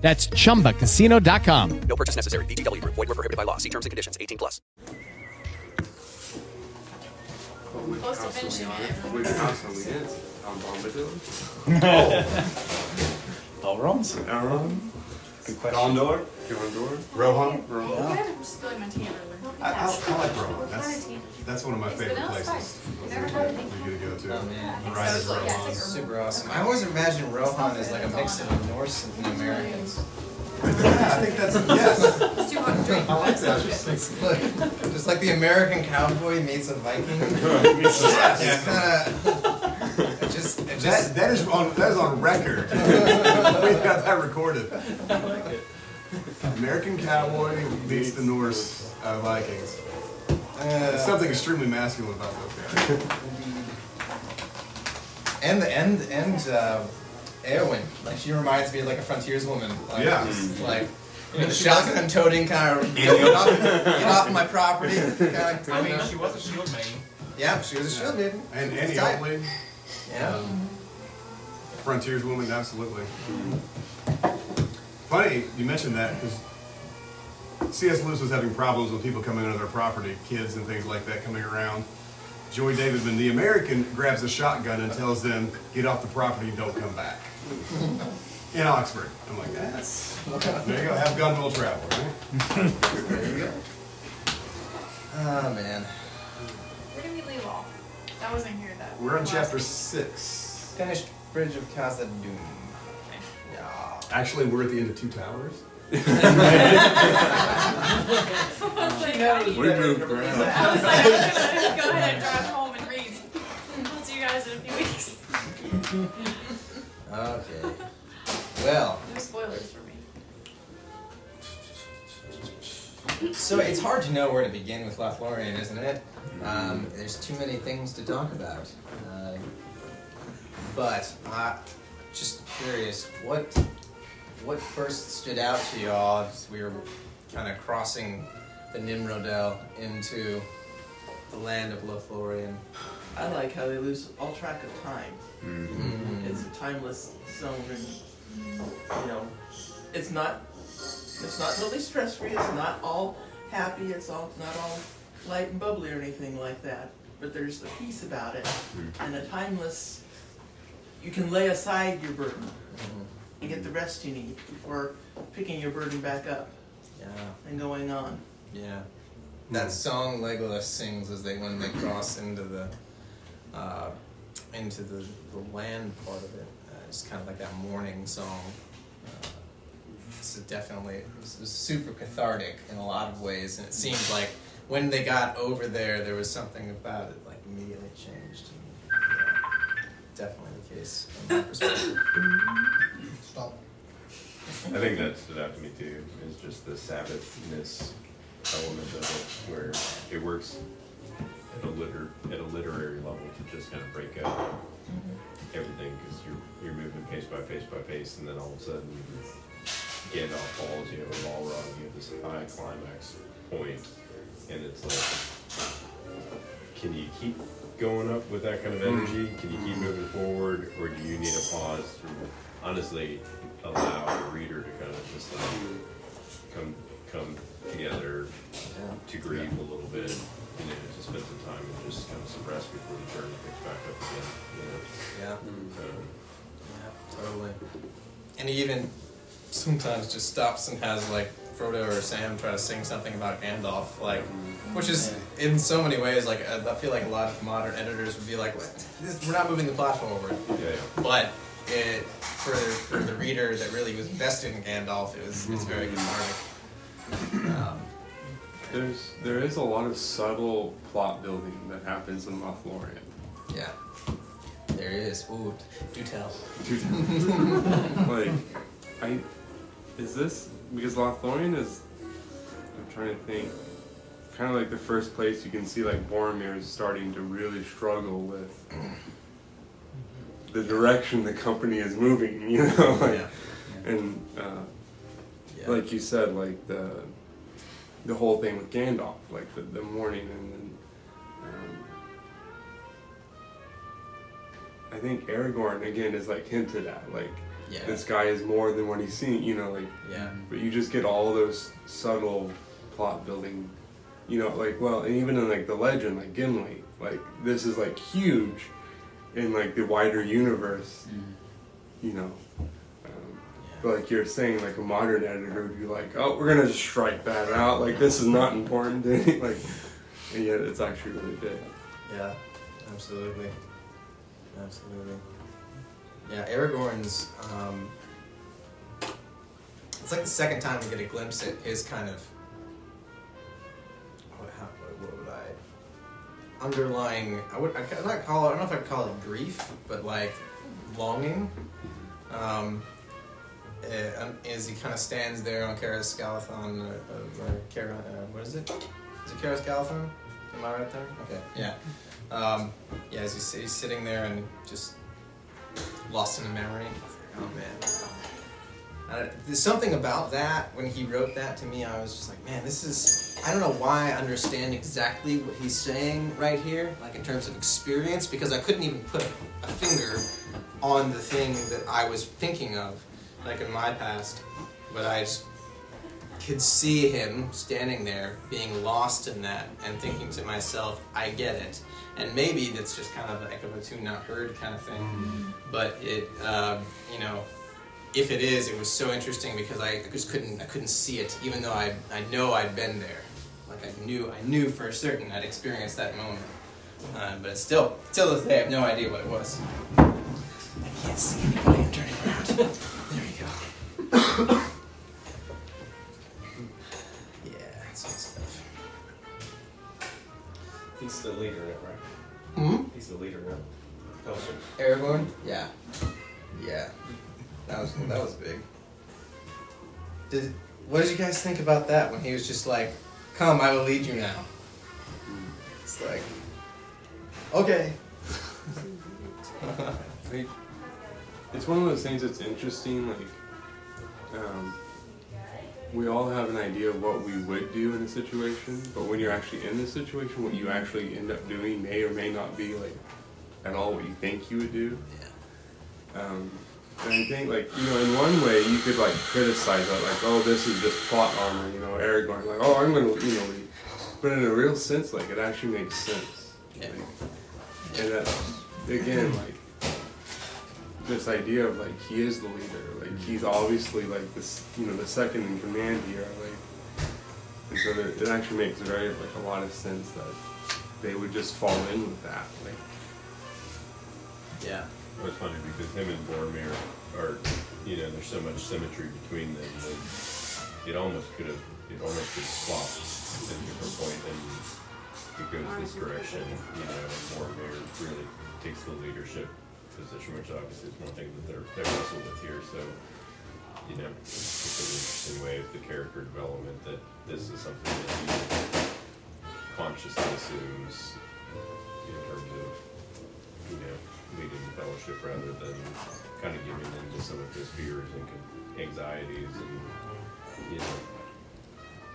That's chumbacasino.com. No purchase necessary. VGW Group. Void were prohibited by law. See terms and conditions. 18 plus. Close to finishing it. We constantly did. Um, Elrond? Aaron, Good question. Gondor, Gondor, Rohan. We're just spilling my tea. I, I, I like Rohan. That's that's one of my It's favorite vanilla places. spice. Never had anything. We get to go to. Oh, man. The Rise of So it's like- yeah, Rohan. it's like Super awesome. I always imagine Rohan as like a mix of the Norse and the Americans. Yeah, I think that's yes. It's too hot to drink. I like that. It's like, just like the American cowboy meets a Viking. Yes. Yeah, kinda. It just, it That just. that is on that is on record. we got that recorded. American cowboy meets the Norse uh, Vikings. Uh, something extremely masculine about those guys. and the and and uh, Eowyn, like she reminds me of like a frontierswoman. Like, Yeah. just, like you know, the shotgun toting kind of get off, get off my property. Kind of, I mean, she was a shield maiden. yeah, she was a shield maiden. And Annie Tight. Oakley, Yeah. frontiers woman, absolutely. Funny you mentioned that because C.S. Lewis was having problems with people coming into their property, kids and things like that coming around. Joy Davidman, the American, grabs a shotgun and tells them, "Get off the property and don't come back." In Oxford, I'm like, that's there you go. Have gun will travel, right? There you go. Oh man. Where did we leave off? I wasn't here that. We're on chapter six. Finished Bridge of Khazad-dûm. Yeah. Actually, we're at the end of Two Towers. She knows. we moved around. I was like, I'm gonna go ahead and drive home and read. I'll see you guys in a few weeks. Okay. Well, No spoilers for me. so it's hard to know where to begin with Lothlorien, isn't it? Um, there's too many things to talk about. Uh, but uh, just curious, what what first stood out to y'all as we were kind of crossing the Nimrodel into the land of Lothlorien? I like how they lose all track of time. Mm. It's a timeless zone, and you know, it's not it's not totally stress free. It's not all happy. It's all not all light and bubbly or anything like that. But there's a peace about it, and a timeless. You can lay aside your burden and get the rest you need before picking your burden back up Yeah. and going on. Yeah. That song Legolas sings as they when they cross into the uh, into the, the land part of it. Uh, it's kind of like that morning song. Uh, it's definitely it's super cathartic in a lot of ways, and it seems like when they got over there, there was something about it like immediately changed. And, yeah, definitely the case from that perspective. I think that stood out to me too, is just the Sabbathness element of it, where it works at a liter at a literary level to just kind of break up everything because you're you're moving pace by pace by pace, and then all of a sudden Gandalf falls, you have a Balrog, you have this high climax point, and it's like, can you keep going up with that kind of energy? Can you keep moving forward, or do you need a pause honestly allow the reader to kind of just like come come together to grieve a little bit, you know, to spend some time and just kind of some rest before the journey picks back up again. You know, Yeah. so Yeah, totally. And he even sometimes just stops and has like Frodo or Sam try to sing something about Gandalf, like, mm-hmm. which is in so many ways like I I feel like a lot of modern editors would be like, "What? This- "We're not moving the plot forward," yeah, yeah. but it for for the reader that really was invested in Gandalf, it was it's very cathartic. Um, There's there is a lot of subtle plot building that happens in Lothlorien. yeah, there is. Ooh, do tell. like, I is this because Lothlorien is I'm trying to think kind of like the first place you can see like Boromir is starting to really struggle with the direction the company is moving. You know, like, Yeah. and uh, Yeah. like you said, like the the whole thing with Gandalf, like the, the morning, and then um, I think Aragorn again is like hinted at, like Yeah. this guy is more than what he's seen. You know, like Yeah. but you just get all those subtle plot building, you know, like well, and even in like the legend, like Gimli, like this is like huge in like the wider universe, you know. Um, but like you're saying, like a modern editor would be like, oh, we're gonna just strike that out. Like this is not important like, and yet it's actually really big. Yeah, absolutely. Absolutely. Yeah, Aragorn's. Um, it's like the second time we get a glimpse at his kind of. Underlying. I would. I not call it. I don't know if I'd call it grief, but like longing. Um, uh, um, as he kind of stands there on Caras Galadhon, uh, uh, Kara, uh, what is it? Is it Caras Galadhon? Am I right there? Okay, yeah. Um, yeah, as he's, he's sitting there and just lost in a memory. Oh man. Uh, there's something about that when he wrote that to me. I was just like, man, this is. I don't know why I understand exactly what he's saying right here, like in terms of experience, because I couldn't even put a finger on the thing that I was thinking of, like in my past. But I just could see him standing there, being lost in that, and thinking to myself, I get it. And maybe that's just kind of like a tune not heard kind of thing. But it, um, you know, if it is, it was so interesting because I just couldn't, I couldn't see it, even though I, I know I'd been there. Like I knew, I knew for certain I'd experienced that moment. Uh, but it's still, till this day, I have no idea what it was. I can't see anybody. I'm turning around. there you go. yeah, that's good stuff. He's the leader, right? Hmm? He's the leader now. Fellowship. Aragorn? Yeah. Yeah. That was that was big. Did what did you guys think about that when he was just like, "Come, I will lead you now." It's like, okay. Like, it's one of those things that's interesting. Like, um, we all have an idea of what we would do in a situation, but when you're actually in the situation, what you actually end up doing may or may not be like at all what you think you would do. Yeah. Um, and I think, like, you know, in one way, you could like criticize that, like, oh, this is just plot armor, you know, Aragorn, like, oh, I'm gonna, you know, lead. but in a real sense, like, it actually makes sense. Yeah. And that, again, like, this idea of like he is the leader, like he's obviously like this, you know, the second in command here, like, and so that it actually makes very like a lot of sense that they would just fall in with that, like, Yeah. Well, it's funny because him and Boromir are, you know, there's so much symmetry between them that it almost could have, it almost could have swapped at a different point and it goes this direction, you know, and Boromir really takes the leadership position, which obviously is one thing that they're, they're wrestled with here, so, you know, it's an interesting way of the character development that this is something that he consciously assumes leading the fellowship rather than kind of giving in to some of his fears and anxieties and, you know,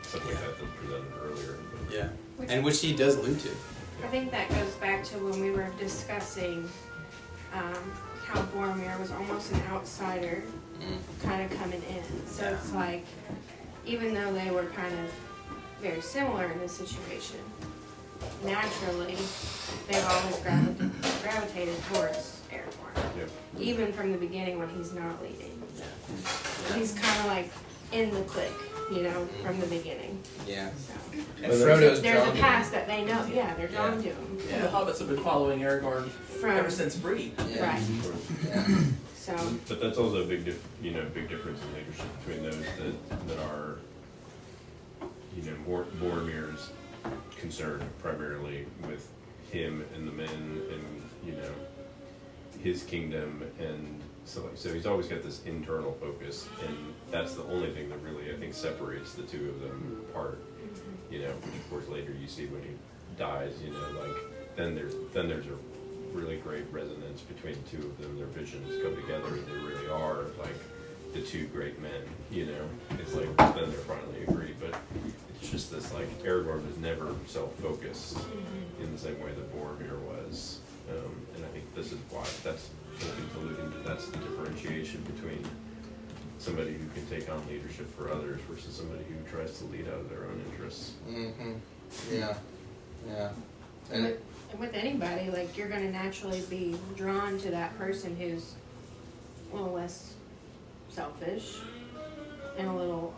stuff like that that's presented earlier. Yeah. And which he does allude to. I think that goes back to when we were discussing um, how Boromir was almost an outsider, kind of coming in. So it's like, even though they were kind of very similar in this situation, naturally they've always gravi- gravitated towards Aragorn, Yep. even from the beginning when he's not leading. He's kind of like in the clique, you know, from the beginning. Yeah. So. And Frodo's There's drawn a to past that they know. Yeah, they're drawn Yeah. to him. And the hobbits have been following Aragorn From ever since Bree. Yeah. right. Yeah. So But that's also a big, dif- you know, big difference in leadership between those that, that are, you know, Bor- Boromir's concerned primarily with him and the men and, you know, his kingdom and so so he's always got this internal focus and that's the only thing that really I think separates the two of them apart. you know, which of course later you see when he dies, you know, like then there's then there's a really great resonance between the two of them. Their visions come together, and they really are like the two great men. You know, it's like then they're finally agreed. But it's just this like Aragorn was never self-focused in the same way that Boromir was, um, and I think this is why that's what he's alluding to. That's the differentiation between somebody who can take on leadership for others versus somebody who tries to lead out of their own interests. Mm-hmm. Yeah. Yeah. And with, and with anybody, like you're gonna naturally be drawn to that person who's a little less selfish and a little.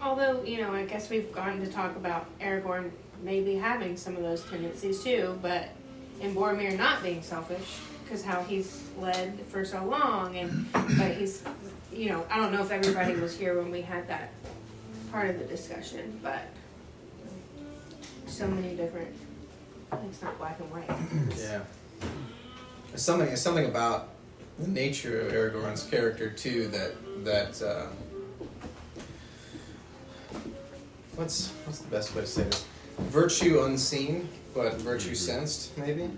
Although you know, I guess we've gotten to talk about Aragorn maybe having some of those tendencies too, but in Boromir not being selfish because how he's led for so long, and but he's, you know, I don't know if everybody was here when we had that part of the discussion, but so many different. It's not black and white. Yeah. There's something. Something about the nature of Aragorn's character too that that. Uh, what's what's the best way to say this? Virtue unseen, but virtue sensed, maybe.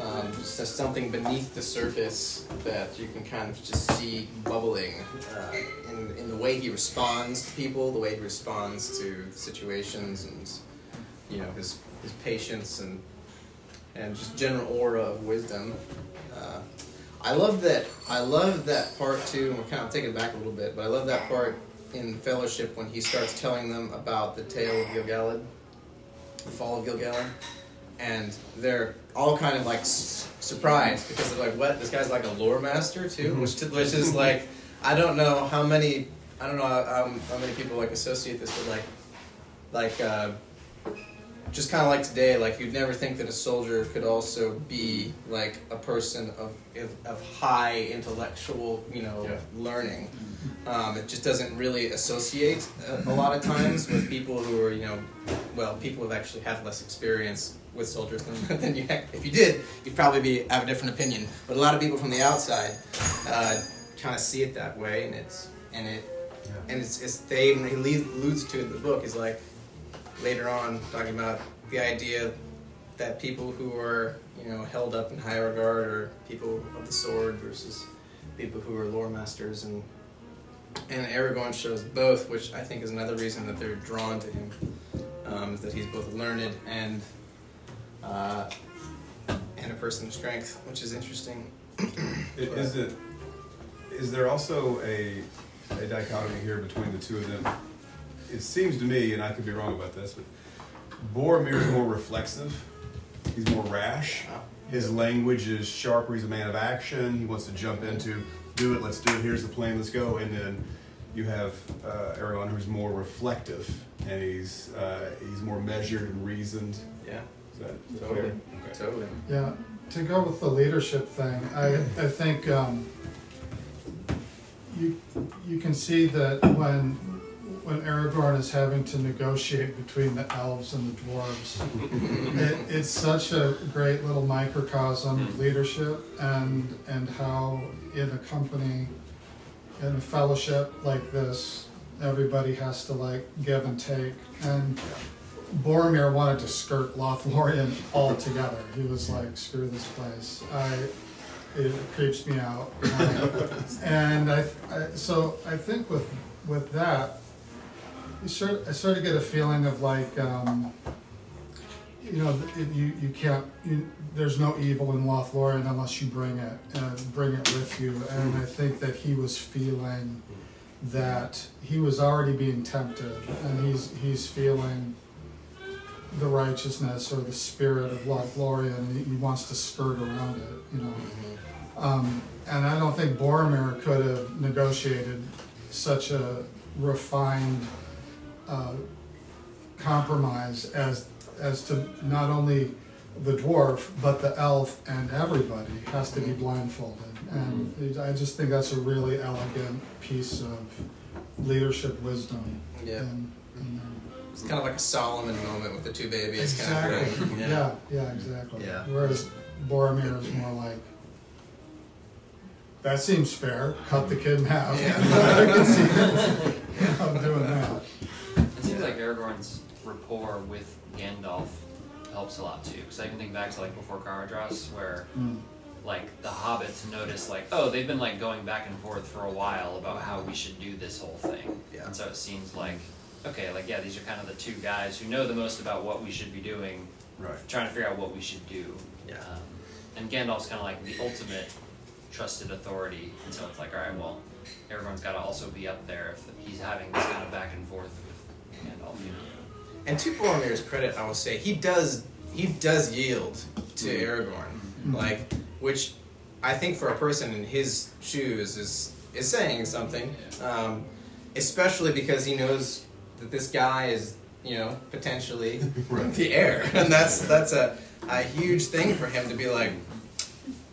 Um, just something beneath the surface that you can kind of just see bubbling uh, in, in the way he responds to people, the way he responds to situations, and you know his his patience and and just general aura of wisdom. Uh, I love that. I love that part too. We're kind of taking it back a little bit, but I love that part in Fellowship when he starts telling them about the tale of Gil-galad, the fall of Gil-galad, and they're all kind of like s- surprised because they're like, "What? This guy's like a lore master too?" Which, which is like, I don't know how many. I don't know how, how many people like associate this with like, like. Uh, just kind of like today, like you'd never think that a soldier could also be like a person of of, of high intellectual, you know, Yeah. learning. Um, it just doesn't really associate a, a lot of times with people who are, you know, well, people who actually have less experience with soldiers than, than you. Have. If you did, you'd probably be have a different opinion. But a lot of people from the outside uh, kind of see it that way, and it's and it and it's, it's they and he alludes to in the book is like later on talking about the idea that people who are you know held up in high regard are people of the sword versus people who are lore masters and and Aragorn shows both, which I think is another reason that they're drawn to him, um, is that he's both learned and uh, and a person of strength, which is interesting. Is it? Is there also a, a dichotomy here between the two of them? It seems to me, and I could be wrong about this, but Boromir is more reflexive. He's more rash. His language is sharper. He's a man of action. He wants to jump into, do it. Let's do it. Here's the plan. Let's go. And then you have uh, Aragorn, who's more reflective, and he's uh, he's more measured and reasoned. Yeah, Is that totally, fair? Okay. totally. Yeah, to go with the leadership thing, I, I think um, you you can see that when when Aragorn is having to negotiate between the elves and the dwarves, it, it's such a great little microcosm of leadership and and how in a company, in a fellowship like this, everybody has to like give and take and. Boromir wanted to skirt Lothlorien altogether. He was like, "Screw this place. I, it creeps me out." Um, and I, I, so I think with with that, you sort I sort of get a feeling of like, um, you know, it, you you can't. You, there's no evil in Lothlorien unless you bring it and bring it with you. And I think that he was feeling that he was already being tempted, and he's he's feeling the righteousness or the spirit of Lothlorien, and he, he wants to skirt around it, you know. Um, and I don't think Boromir could have negotiated such a refined uh, compromise as as to not only the dwarf but the elf and everybody has to be mm-hmm. blindfolded. And mm-hmm. I just think that's a really elegant piece of leadership wisdom. Yeah. in- in there. It's kind of like a Solomon moment with the two babies. Exactly. Kind of thing. Yeah, yeah, exactly. Yeah. Whereas Boromir is more like, that seems fair. Cut the kid in half. Yeah. I can see it. I'm doing that. Aragorn's rapport with Gandalf helps a lot too. Because I can think back to like before Caradhras, where Mm. like the hobbits notice like, oh, they've been like going back and forth for a while about how we should do this whole thing. Yeah. And so it seems like, okay, like yeah, these are kind of the two guys who know the most about what we should be doing, Right. trying to figure out what we should do. Yeah. Um, and Gandalf's kind of like the ultimate trusted authority, and so it's like, all right, well, everyone's got to also be up there if he's having this kind of back and forth Gandalf. And to Boromir's credit, I will say he does he does yield to Aragorn, like which I think for a person in his shoes is is saying something, um, especially because he knows that this guy is you know potentially the heir, and that's that's a a huge thing for him to be like.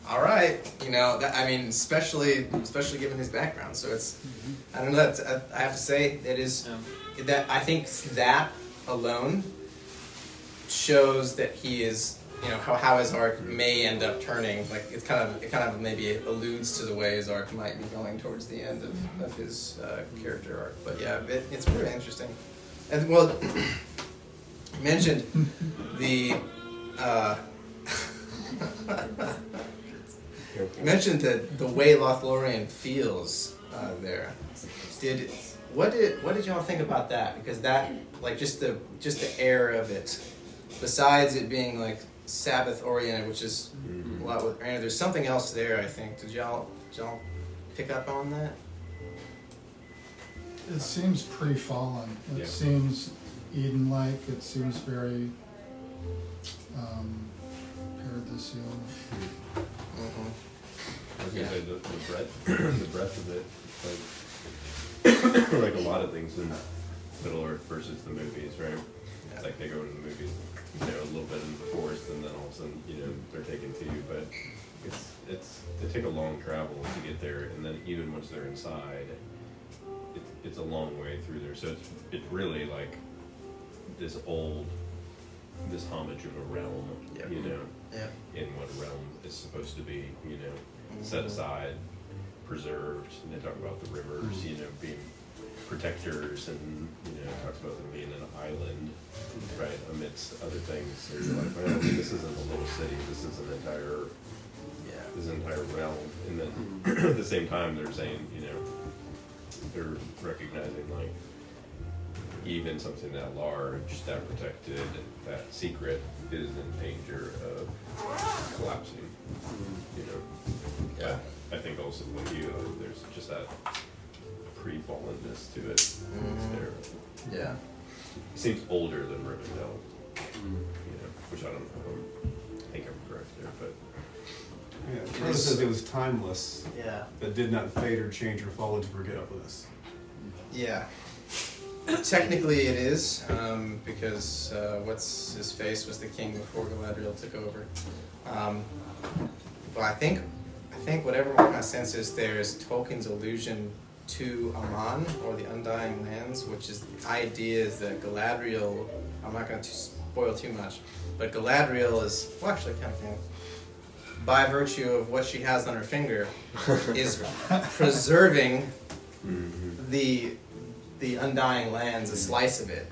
All right, you know that. I mean, especially especially given his background. So it's, I don't know. That's, I, I have to say it is Yeah. That I think that alone shows that he is, you know, how, how his arc may end up turning. Like it's kind of it kind of maybe alludes to the way his arc might be going towards the end of, of his uh, character arc. But yeah, it, it's pretty interesting. And well, you mentioned the. Uh, mentioned that the way Lothlorien feels uh, there. Did what did what did y'all think about that? Because that like just the just the air of it, besides it being like Sabbath oriented, which is a lot with Arna, there's something else there. I think. Did y'all did y'all pick up on that? It seems pre-fallen. It Yeah. seems Eden-like. It seems very um, paradisial. Mm-hmm. I was gonna say the, the breadth, the breadth of it, like, like a lot of things in Middle Earth versus the movies, right? It's like they go to the movies, you know, a little bit in the forest, and then all of a sudden, you know, they're taken to you. But it's it's they take a long travel to get there, and then even once they're inside, it, it's a long way through there. So it's it's really like this old, this homage of a realm, Yep. you know Yeah. in what a realm is supposed to be, you know, set mm-hmm. aside, preserved. And they talk about the rivers, hmm. you know, being protectors, and you know, talks about them being an island, right, amidst other things. So you're like, well, this isn't a little city. This is an entire, Yeah. this entire realm. And then hmm. at the same time, they're saying, you know, they're recognizing like even something that large, that protected, that secret is in danger of collapsing. Hmm. You know, Yeah. I think also with you, uh, there's just that pre-fallenness to it. It's Mhm. there. Yeah. It seems older than Rivendell. You know, which I don't know. I think I'm correct there, but Yeah, Frodo says it was timeless, Yeah. that did not fade or change or fall into forgetfulness. Yeah. Technically, it is um, because uh, what's his face was the king before Galadriel took over. Um, but I think, I think whatever my sense is, there is Tolkien's allusion to Aman or the Undying Lands, which is the idea is that Galadriel. I'm not going to spoil too much, but Galadriel is well, actually, kind of can. By virtue of what she has on her finger, is preserving mm-hmm. the the undying lands, a slice of it,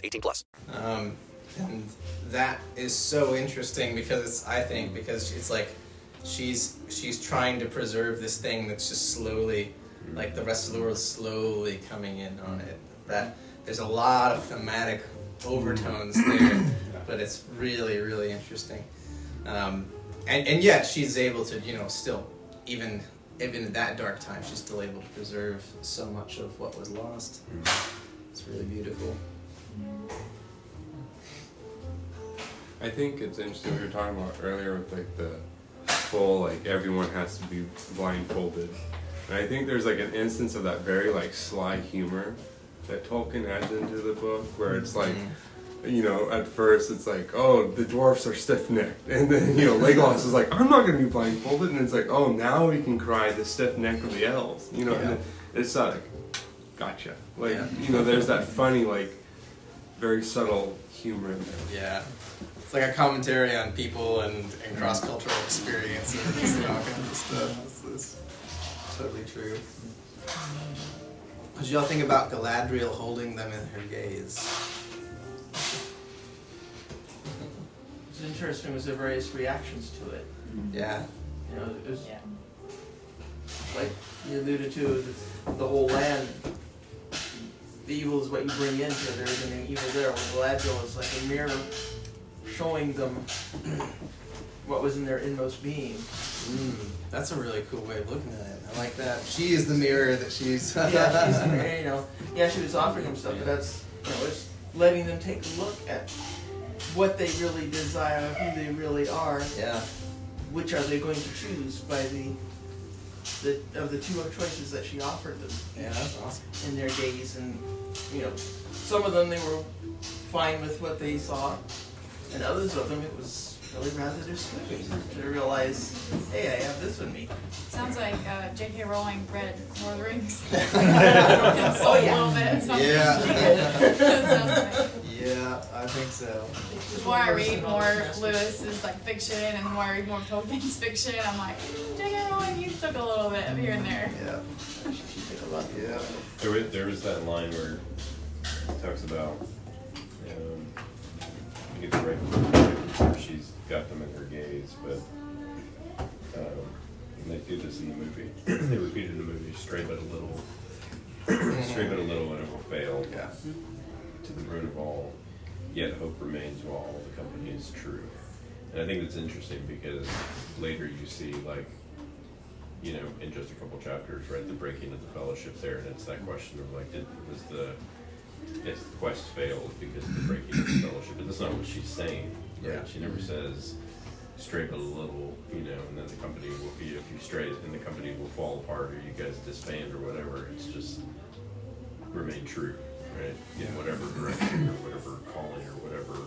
18 plus. Um, and that is so interesting because it's, I think because it's like she's she's trying to preserve this thing that's just slowly, like the rest of the world slowly coming in on it. That there's a lot of thematic overtones there, but it's really really interesting. Um, and and yet she's able to you know still even even in that dark time she's still able to preserve so much of what was lost. It's really beautiful. I think it's interesting we were talking about earlier with like the whole like everyone has to be blindfolded. And I think there's like an instance of that very like sly humor that Tolkien adds into the book where it's like mm-hmm. you know, at first it's like, oh, the dwarfs are stiff necked. And then, you know, Legolas is like, I'm not going to be blindfolded. And it's like, oh, now we can cry the stiff neck of the elves. You know, Yeah. it- it's like, gotcha. Like, Yeah. you know, there's that funny, like, very subtle humor in there. Yeah. It's like a commentary on people and, and cross cultural experiences and all kinds of stuff. Uh, it's, it's totally true. What did y'all think about Galadriel holding them in her gaze? It's interesting was the various reactions to it. Mm-hmm. Yeah. You know, it was like you alluded to the, the whole land. The evil is what you bring into it. There isn't any evil there. Well, Galadriel is like a mirror showing them what was in their inmost being. Mm, that's a really cool way of looking at it. I like that. She is the mirror that she's. yeah, she's, in there, you know, yeah, she was offering them stuff, but that's, you know, it's letting them take a look at what they really desire, who they really are. Yeah. Which are they going to choose by the, the of the two choices that she offered them? Yeah, that's awesome. In their gaze, and you know, some of them they were fine with what they saw, and others of them it was really rather disturbing to realize, hey, I have this in me. Sounds like uh, J.K. Rowling read Lord of the Rings. Oh, a yeah. little bit. Yeah. she did. Sounds like. Yeah, I think so. The more I read, more Lewis is like fiction, and the more I read more Tolkien's fiction, I'm like, J.K. Rowling, you took a little bit of here and there. Yeah. Yeah. There was, there was that line where it talks about, um, I get the right where she's got them in her gaze, but um, and they do this in the movie. they repeat it in the movie, stray but a little, stray but a little, and it will fail. Yeah. To the root of all, yet hope remains while all the company is true. And I think that's interesting because later you see like you know, in just a couple chapters, right, the breaking of the fellowship there, and it's that question of like, did was the if the quest failed because of the breaking of the fellowship? But that's not what she's saying. Right? Yeah. She never says stray but a little, you know, and then the company will be if you stray and the company will fall apart or you guys disband or whatever. It's just remain true, In whatever direction or whatever calling or whatever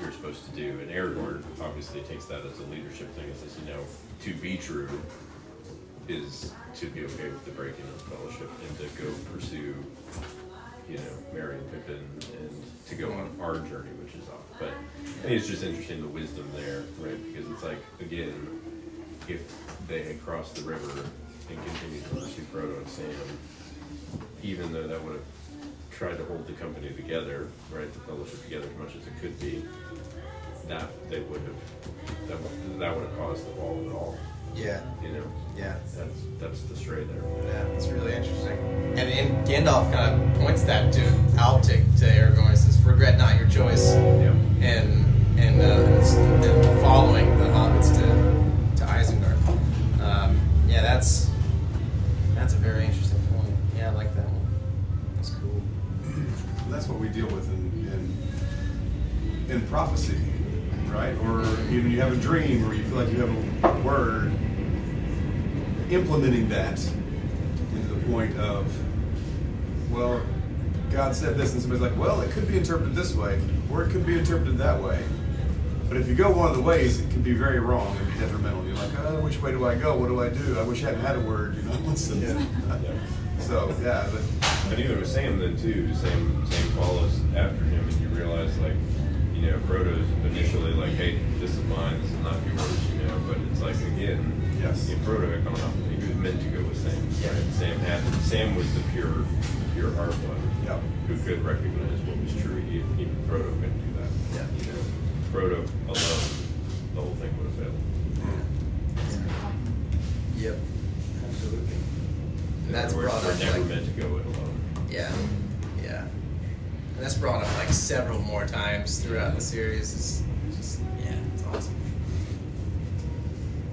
you're supposed to do. And Aragorn obviously takes that as a leadership thing. It says, you know, to be true is to be okay with the breaking of fellowship and to go pursue, you know, Merry and Pippin and to go on our journey, which is off. But I think it's just interesting the wisdom there, right? Because it's like, again, if they had crossed the river and continued to pursue Frodo and Sam, even though that would have tried to hold the company together, right, the fellowship together as much as it could be, that they would have that would, that would have caused the fall of it all. Yeah. You know. Yeah. That's that's the stray there. Yeah, that's really interesting. And, and Gandalf kind of points that to out to, to Aragorn. Says, "Regret not your choice." Yeah. And and, uh, and following the hobbits to to Isengard. Um, yeah, that's that's a very interesting That's what we deal with in, in, in prophecy, right? Or even you have a dream or you feel like you have a word, implementing that into the point of, well, God said this, and somebody's like, well, it could be interpreted this way, or it could be interpreted that way. But if you go one of the ways, it can be very wrong and be detrimental. You're like, oh, which way do I go? What do I do? I wish I hadn't had a word, you know? so, yeah, but And even with Sam then too, Sam Sam follows after him and you realize like, you know, Frodo's initially like, Hey, this is mine, this is not yours, you know, but it's like again, yes. if Frodo had gone off he was meant to go with Sam. Right? Sam had Sam was the pure pure heart one. Yeah. Who could recognize what was true. Even, even Frodo couldn't do that. Yeah. You know. Frodo like several more times throughout the series. It's just yeah, it's awesome.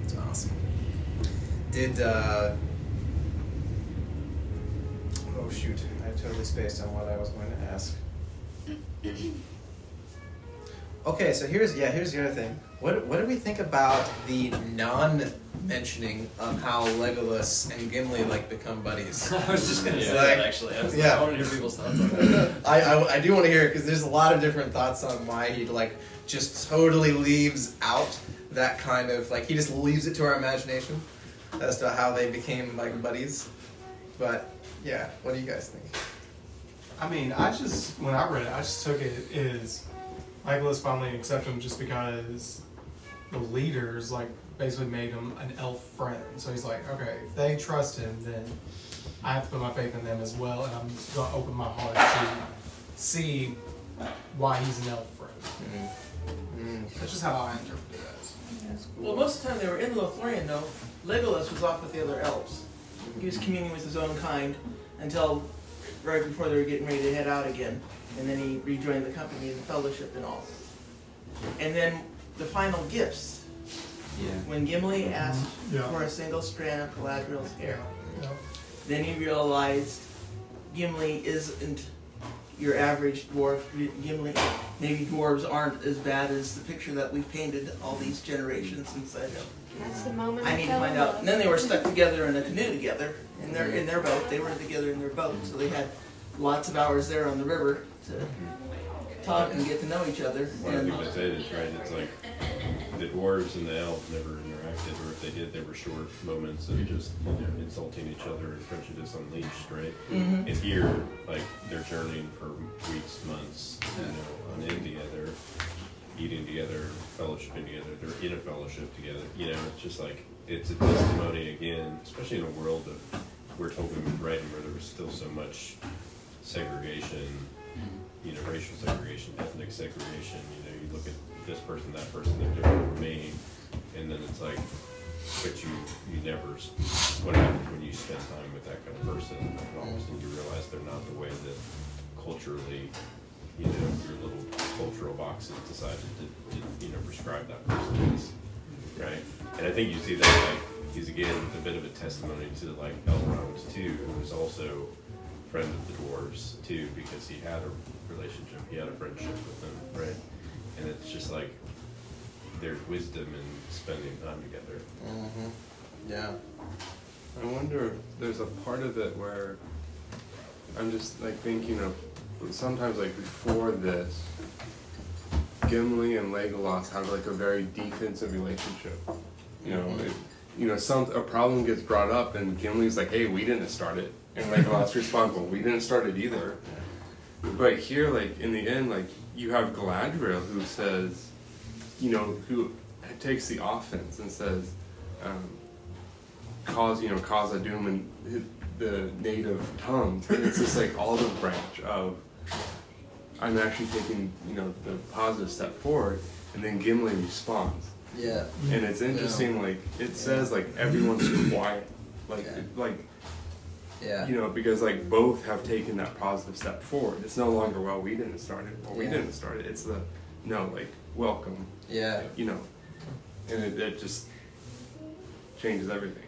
It's awesome. Did uh oh shoot, I totally spaced on what I was going to ask. Okay, so here's yeah, here's the other thing. What what do we think about the non-mentioning of how Legolas and Gimli like become buddies? I was just gonna say Like, that actually. I, was, yeah. I want to hear people's thoughts on that. I, I, I do want to hear it because there's a lot of different thoughts on why he like just totally leaves out that kind of like he just leaves it to our imagination as to how they became like buddies. But yeah, what do you guys think? I mean, I just when I read it, I just took it as Legolas finally accepted him just because the leaders like basically made him an elf friend. So he's like, okay, if they trust him, then I have to put my faith in them as well, and I'm just gonna open my heart to see why he's an elf friend. Mm-hmm. That's just how I interpret it as. Well, most of the time they were in Lothlorien, though. Legolas was off with the other elves. He was communing with his own kind until right before they were getting ready to head out again. And then he rejoined the company and fellowship and all. And then the final gifts. Yeah. When Gimli mm-hmm. asked Yeah. for a single strand of Galadriel's hair, Yeah. then he realized Gimli isn't your average dwarf. Gimli, maybe dwarves aren't as bad as the picture that we've painted all these generations and said, That's the moment I need to find out. And then they were stuck together in a canoe together in their in their boat. They were together in their boat, so they had lots of hours there on the river to talk and get to know each other. One of And the things I said is right. It's like the dwarves and the elves never interacted, or if they did, they were short moments of just you know insulting each other and prejudice unleashed, right? Mhm. And here, like they're journeying for weeks, months, you know, on end together, eating together, fellowshipping together. They're in a fellowship together. You know, it's just like it's a testimony again, especially in a world of where Tolkien was writing, where there was still so much segregation, you know, racial segregation, ethnic segregation. You know, you look at this person, that person, they're different from me, and then it's like, but you you never. What happens when you spend time with that kind of person? And all of a sudden, you realize they're not the way that culturally, you know, your little cultural boxes decided to, to you know prescribe that person is, right? And I think you see that like he's again a bit of a testimony to like Elrond too, who's also friend of the dwarves too, because he had a relationship, he had a friendship with them, right? And it's just like there's wisdom in spending time together. Mm-hmm. Yeah. I wonder if there's a part of it where I'm just like thinking of sometimes like before this, Gimli and Legolas have like a very defensive relationship. You know, Mhm. it, you know, some a problem gets brought up and Gimli's like, "Hey, we didn't start it," and responds, "Well, we didn't start it either." But here, like in the end, like you have Galadriel who says, you know, who takes the offense and says, um, cause you know Khazad-dûm in hi- the native tongue. And it's just like olive branch of i'm actually taking you know the positive step forward. And then gimli responds. Yeah. and it's interesting like it says like everyone's quiet. Like like Yeah. you know because like both have taken that positive step forward. It's no longer well we didn't start it. Well we didn't start it. It's the no like welcome. Yeah. you know and it, it just changes everything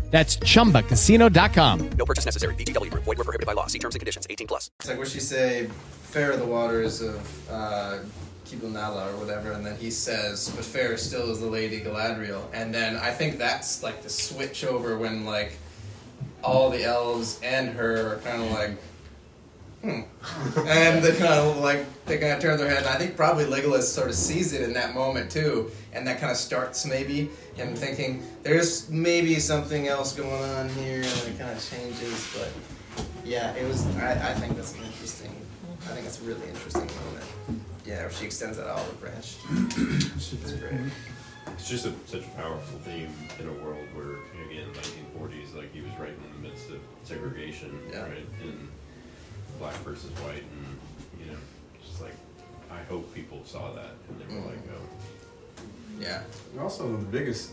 That's chumbacasino.com. No purchase necessary. VGW Group. Void were prohibited by law. See terms and conditions. 18 plus. It's like what she say, fair are the waters of uh, Kibil-nâla or whatever, and then he says, but fair still is the Lady Galadriel. And then I think that's like the switch over when like all the elves and her are kind of like, hmm. and they kind of like, they kind of turn their head. And I think probably Legolas sort of sees it in that moment too. And that kind of starts maybe him thinking, there's maybe something else going on here, and it kind of changes, but. Yeah, it was. I, I think that's an interesting. I think it's a really interesting moment. Yeah, she extends that olive branch. It's great. it's just a, such a powerful theme in a world where, again, 1940s, like he was right in the midst of segregation, Yeah. right, and black versus white, and you know, just like I hope people saw that and they were like, oh, Yeah. And also, the biggest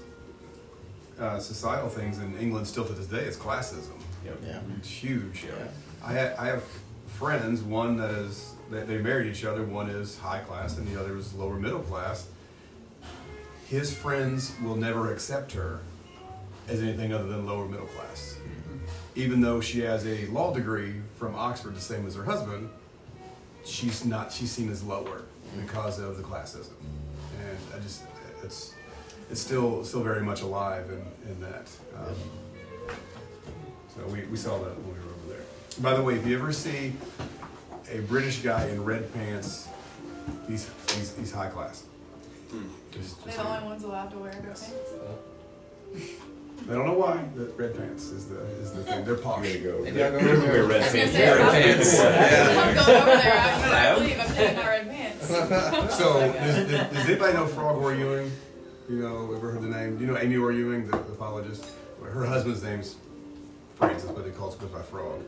uh, societal things in England still to this day is classism. Yep. Yeah. It's huge. Yeah. I, ha- I have friends, one that is, that they married each other, one is high class and the other is lower middle class. His friends will never accept her as anything other than lower middle class. Even though she has a law degree from Oxford, the same as her husband, she's not, she's seen as lower because of the classism. And I just, it's, it's still, still very much alive in, in that. Um, so we, we saw that when we were over there. By the way, if you ever see a British guy in red pants, he's, he's, he's high class. Just, They're just the only ones allowed to wear red pants. I don't know why, but red pants is the, is the thing. They're posh. I'm gonna go. Maybe I'll go wear over there. red I gonna pants. say, Red I'm- pants. I'm going over there. I'm gonna leave. I'm taking my red pants. So, does, does, does anybody know Frog Orr Ewing? You know, ever heard the name? Do you know Amy Orr Ewing, the, the apologist? Her husband's name's Francis, but he calls goes by Frog.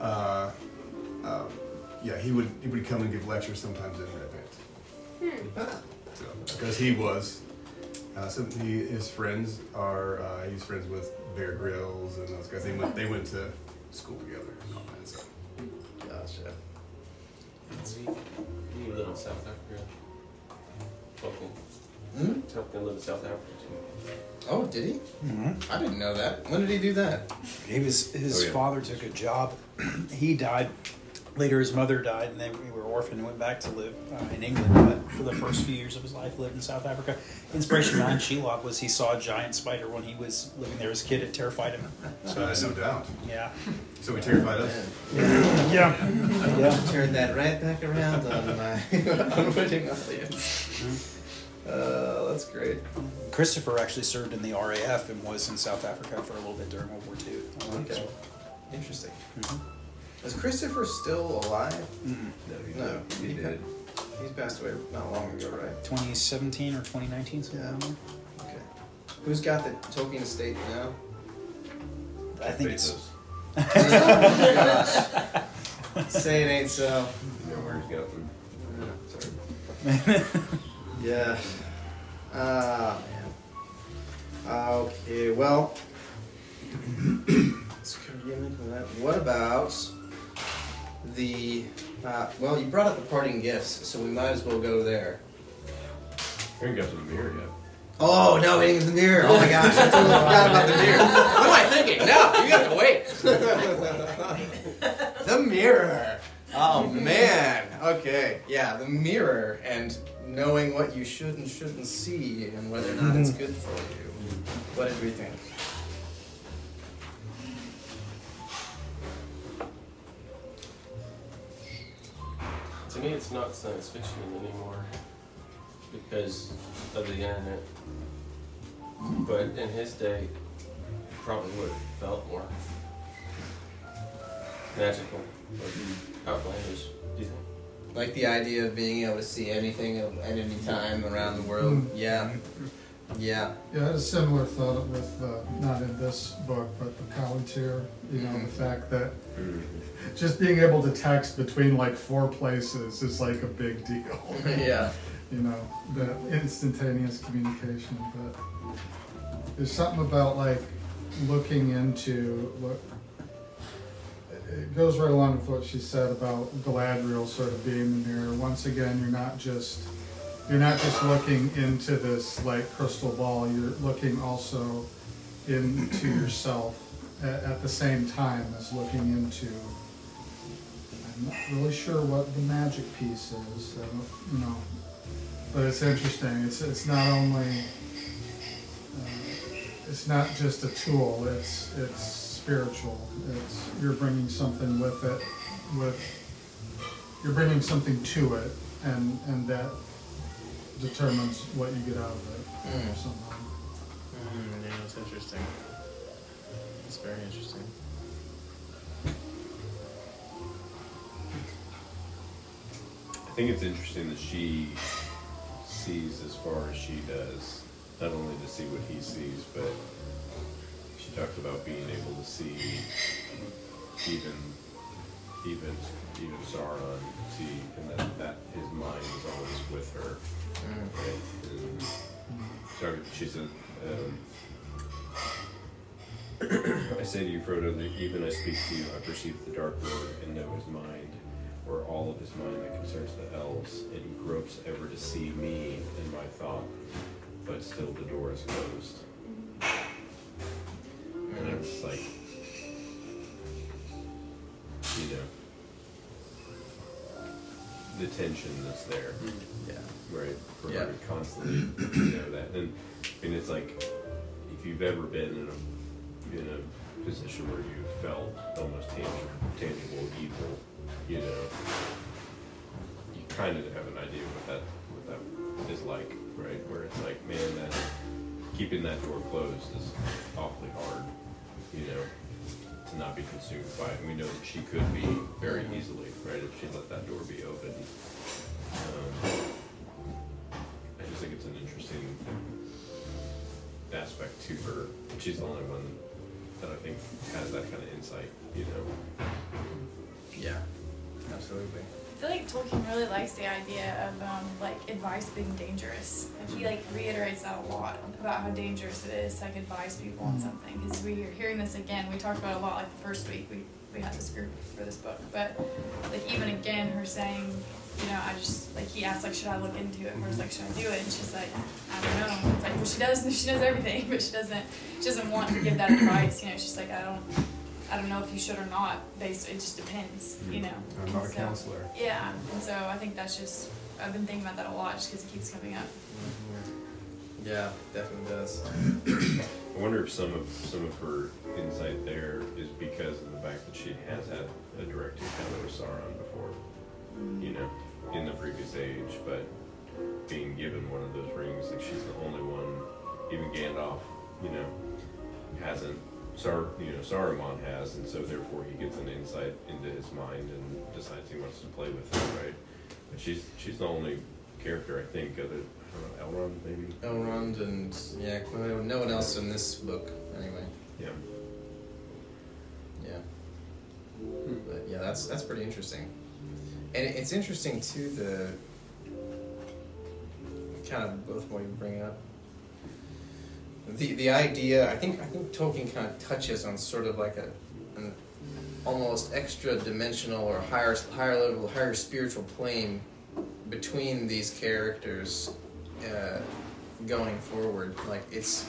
Uh, um, yeah, he would he would come and give lectures sometimes in red pants. So, because he was, uh, some he, his friends are uh, he's friends with Bear Grylls and those guys. They went they went to school together and all that. So. Gotcha. He lived in South Africa. Local. Hmm? Tolkien lived in South Africa too. Oh, did he? Mhm. I didn't know that. When did he do that? He was his Oh, yeah. father took a job. he died. Later, his mother died, and then we were orphaned and went back to live uh, in England. But for the first few years of his life, lived in South Africa. Inspiration behind Shelob was he saw a giant spider when he was living there as a kid. It terrified him. So uh, no doubt. Yeah. So he terrified us. Yeah. Yeah. Turn that right back around on my unwitting audience. Uh, that's great. Christopher actually served in the RAF and was in South Africa for a little bit during World War II. Okay. Interesting. Mhm. Is Christopher still alive? Mm-mm. No, he did. He's passed away not long ago, right? 2017 or 2019, something Yeah. like that. Okay. Who's got the Tolkien estate now? I think it's. Gosh. Say it ain't so. You know where he's got them. Sorry. Yeah. Ah, man. Okay, well. let's forgive me that. What about the. Uh, well, you brought up the parting gifts, so we might as well go there. We haven't got to the mirror yet. Oh, no, we didn't get the mirror. Oh my gosh, I totally forgot about the mirror. What am I thinking? No, you have to wait. the mirror. Oh man. Okay. Yeah, the mirror and knowing what you should and shouldn't see and whether or not it's good for you. What did we think? To me, it's not science fiction anymore because of the internet. But in his day, it probably would have felt more magical or outlandish. Do you think? Like the idea of being able to see anything at any time around the world. Mm. Yeah. Yeah. Yeah, I had a similar thought with, uh, not in this book, but the Palantir, you know, the fact that just being able to text between like four places is like a big deal. Yeah. You know, the instantaneous communication, but there's something about like looking into what, it goes right along with what she said about Galadriel sort of being the mirror. Once again, you're not just you're not just looking into this like crystal ball. You're looking also into yourself at, at the same time as looking into. I'm not really sure what the magic piece is. You know, but it's interesting. It's it's not only uh, it's not just a tool. It's it's spiritual. It's you're bringing something with it, with you're bringing something to it, and and that determines what you get out of it Mm. somehow. Mm, yeah, that's interesting. That's very interesting. I think it's interesting that she sees as far as she does not only to see what he sees, but she talked about being able to see even even even Sauron see and that, that his mind is always with her. Sorry, um, I say to you, Frodo, that even I speak to you, I perceive the dark lord and know his mind, or all of his mind that concerns the elves, and he gropes ever to see me in my thought, but still the door is closed. And it's like, you know, the tension that's there. Yeah. Right. For Yeah. constantly you know that, and and it's like if you've ever been in a in a position where you felt almost tangible, tangible evil, you know, you kind of have an idea what that what that is like, right? Where it's like, man, that keeping that door closed is awfully hard, you know, to not be consumed by it. And we know that she could be very easily, right, if she let that door be open. Um, just think it's an interesting aspect to her. She's the only one that I think has that kind of insight, you know. Yeah, absolutely. I feel like Tolkien really likes the idea of um, like advice being dangerous. Like he like reiterates that a lot about how dangerous it is to like advise people on something. Because we are hearing this again. We talked about it a lot like the first week we we had this group for this book, but like even again her saying, you know, I just like he asked like should I look into it? Where's like should I do it? And she's like I don't know. It's like well she does she knows everything, but she doesn't she doesn't want to give that advice. You know, she's like I don't. I don't know if you should or not. Based, it just depends, you know. I'm not a so- counselor. Yeah, and so I think that's just I've been thinking about that a lot just because it keeps coming up. Mm-hmm. Yeah, definitely does. I wonder if some of some of her insight there is because of the fact that she has had a direct encounter with Sauron before, you know, in the previous age, but being given one of those rings, like she's the only one, even Gandalf, you know, hasn't. Sar, you know, Saruman has, and so therefore he gets an insight into his mind and decides he wants to play with it, right? But she's she's the only character I think other I don't know, Elrond maybe. Elrond and yeah, no no one else in this book anyway. Yeah. Yeah. But yeah, that's that's pretty interesting. And it's interesting too the kind of both what you bring up. The the idea I think I think Tolkien kind of touches on sort of like a an almost extra dimensional or higher higher level higher spiritual plane between these characters uh, going forward. Like it's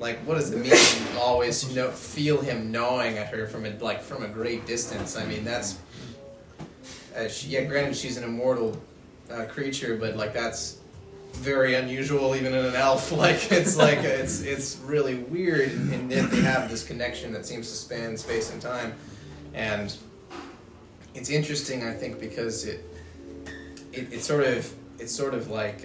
like what does it mean always you know feel him gnawing at her from a like from a great distance? I mean that's uh, she, yeah. Granted, she's an immortal uh, creature, but like that's very unusual even in an elf. Like it's like it's it's really weird, and, yet they have this connection that seems to span space and time, and it's interesting. I think because it it, it sort of it's sort of like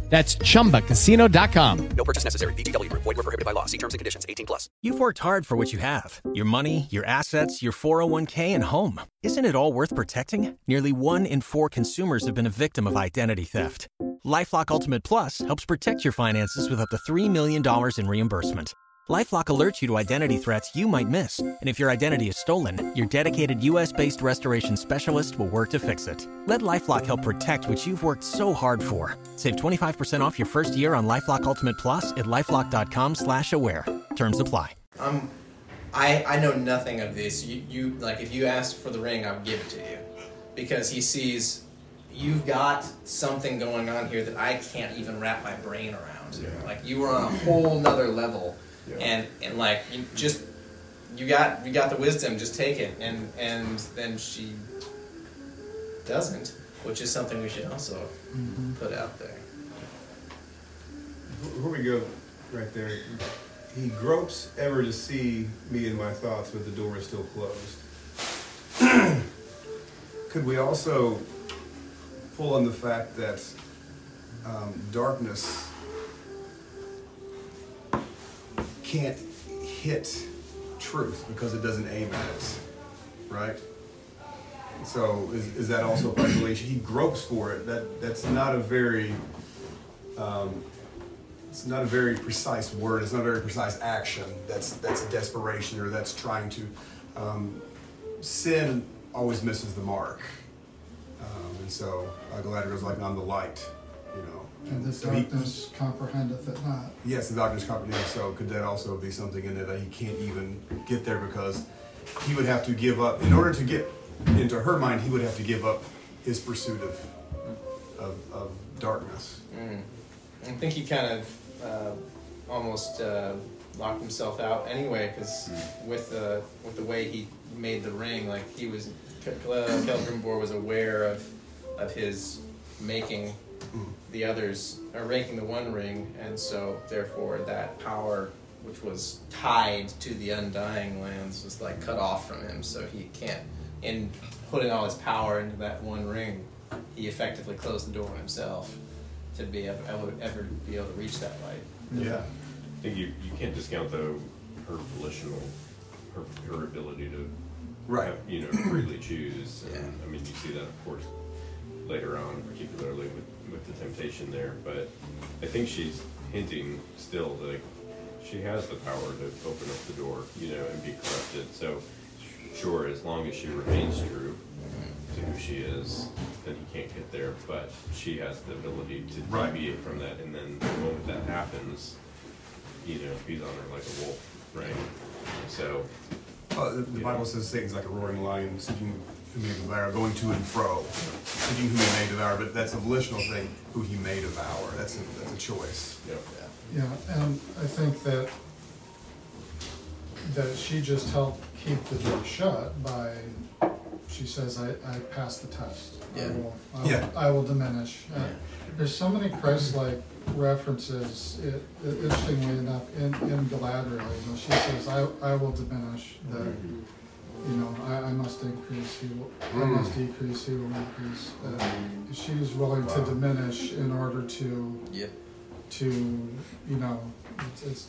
That's chumbacasino.com. No purchase necessary. VGW Group. Void were prohibited by law. See terms and conditions. 18 plus. You've worked hard for what you have your money, your assets, your 401k, and home. Isn't it all worth protecting? Nearly one in four consumers have been a victim of identity theft. LifeLock Ultimate Plus helps protect your finances with up to $3 million in reimbursement. LifeLock alerts you to identity threats you might miss, and if your identity is stolen, your dedicated U.S.-based restoration specialist will work to fix it. Let LifeLock help protect what you've worked so hard for. Save 25% off your first year on LifeLock Ultimate Plus at lifeLock.com/slash-aware. Terms apply. Um, I I know nothing of this. You you like if you ask for the ring, I would give it to you, because he sees you've got something going on here that I can't even wrap my brain around. Like you were on a whole nother level, and and like you just you got you got the wisdom. Just take it, and and then she doesn't, which is something we should also put out there. Before we go right there, he gropes ever to see me and my thoughts, but the door is still closed. Could we also pull on the fact that um, darkness can't hit truth because it doesn't aim at it, right? So is, is that also a relation? He gropes for it. That that's not a very um, it's not a very precise word. It's not a very precise action. That's that's desperation or that's trying to. Um, sin always misses the mark, um, and so uh, Galadriel's like on the light. And the so he- darkness comprehendeth it not. Yes, the darkness comprehends. So could that also be something in there that he can't even get there because he would have to give up in order to get into her mind. He would have to give up his pursuit of of, of darkness. Mm. I think he kind of uh, almost uh, locked himself out anyway, because with the with the way he made the ring, like he was, Celebrimbor was aware of of his making the others, are ranking the One Ring, and so therefore that power, which was tied to the Undying Lands, was like cut off from him. So he can't, in putting all his power into that One Ring, he effectively closed the door on himself to be able, ever, ever be able to reach that light. Yeah. I think you, you can't discount though her volitional, her, her ability to, Right. have, you know, freely choose. And, I mean, you see that of course later on, particularly with, with the temptation there. But I think she's hinting still that she has the power to open up the door, you know, and be corrupted. So sure, as long as she remains true to who she is, then he can't get there. But she has the ability to Right. deviate from that, and then the moment that happens, you know, he's on her like a wolf, right? So Uh, the the Bible says Satan's like a roaring lion, seeking who may devour, going to and fro, seeking who he may devour. But that's a volitional thing, who he may devour. That's a, that's a choice. Yeah, Yeah, and I think that that she just helped keep the door shut by she says I, I passed the test. I Yeah. will, I will, Yeah. I will diminish. Uh, there's so many Christ-like references. It, it, interestingly enough, in, in Galadriel, you know, she says I, I will diminish. That you know I, I must increase. He will. I Mm. must decrease. He will increase. Uh, she's willing to Wow. diminish in order to Yep. to, you know, it's, it's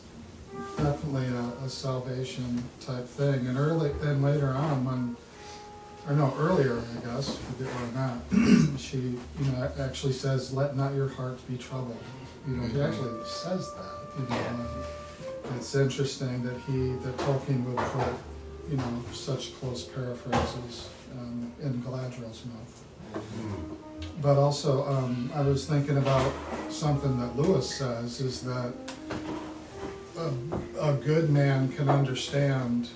definitely a, a salvation type thing. And early, and later on, when, or no, earlier, I guess, forget where I'm at, she, you know, actually says, "Let not your hearts be troubled." You know, he Mhm. actually says that. You know, and it's interesting that he, that Tolkien would put, you know, such close paraphrases um, in Galadriel's mouth. But also, um, I was thinking about something that Lewis says is that a, a good man can understand,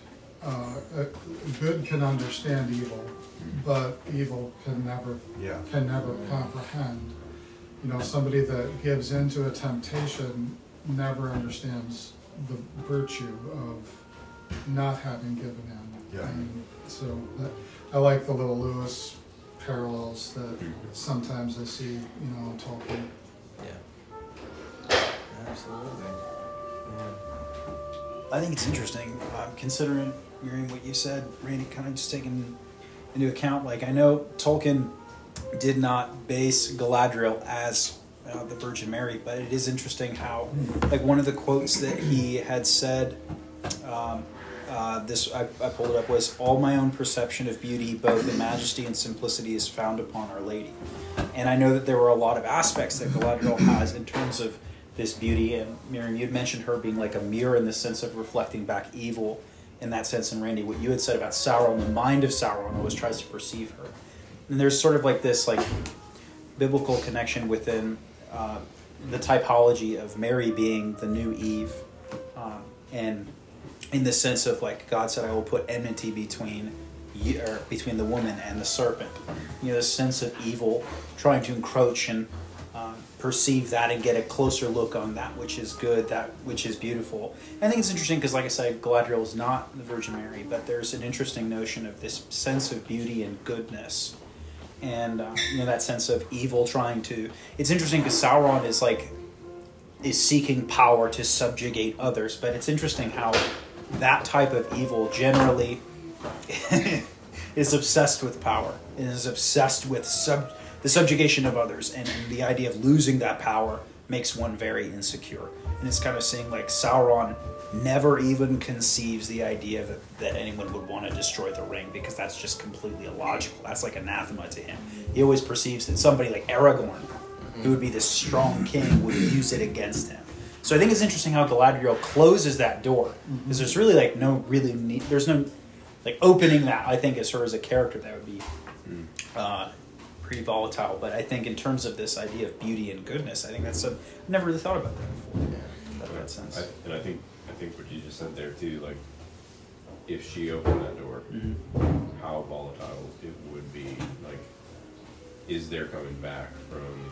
uh, a, good can understand evil, but evil can never Yeah. can never comprehend. You know, somebody that gives into a temptation never understands the virtue of not having given in. Yeah. And so that, I like the little Lewis parallels that sometimes I see, you know, in Tolkien. Yeah. Absolutely. I think it's interesting, um, considering Miriam what you said, Randy, kind of just taking into account. Like I know Tolkien did not base Galadriel as uh, the Virgin Mary, but it is interesting how, like one of the quotes that he had said. Um, uh, this I, I pulled it up was all my own perception of beauty, both in majesty and simplicity, is found upon Our Lady. And I know that there were a lot of aspects that Galadriel has in terms of this beauty. And Miriam, you had mentioned her being like a mirror in the sense of reflecting back evil in that sense. And Randy, what you had said about Sauron, the mind of Sauron always tries to perceive her. And there's sort of like this like biblical connection within uh, the typology of Mary being the new Eve, um, and in the sense of like God said, "I will put enmity between you, or between the woman and the serpent." You know, the sense of evil trying to encroach and um, perceive that and get a closer look on that which is good, that which is beautiful. I think it's interesting because, like I said, Galadriel is not the Virgin Mary, but there's an interesting notion of this sense of beauty and goodness and uh, you know that sense of evil trying to it's interesting because Sauron is like is seeking power to subjugate others. But it's interesting how that type of evil generally is obsessed with power and is obsessed with sub, the subjugation of others, and, and the idea of losing that power makes one very insecure. And it's kind of saying like Sauron never even conceives the idea that, that anyone would want to destroy the ring because that's just completely illogical. That's like anathema to him. He always perceives that somebody like Aragorn, who would be this strong king, would use it against him. So I think it's interesting how Galadriel closes that door because mm-hmm. there's really like no really need, there's no like opening that. I think as her as a character that would be mm. uh, pretty volatile. But I think in terms of this idea of beauty and goodness, I think that's a, I've never really thought about that before. Yeah. That made sense. I, and I think I think what you just said there too, like if she opened that door, mm-hmm. how volatile it would be. Like, is there coming back from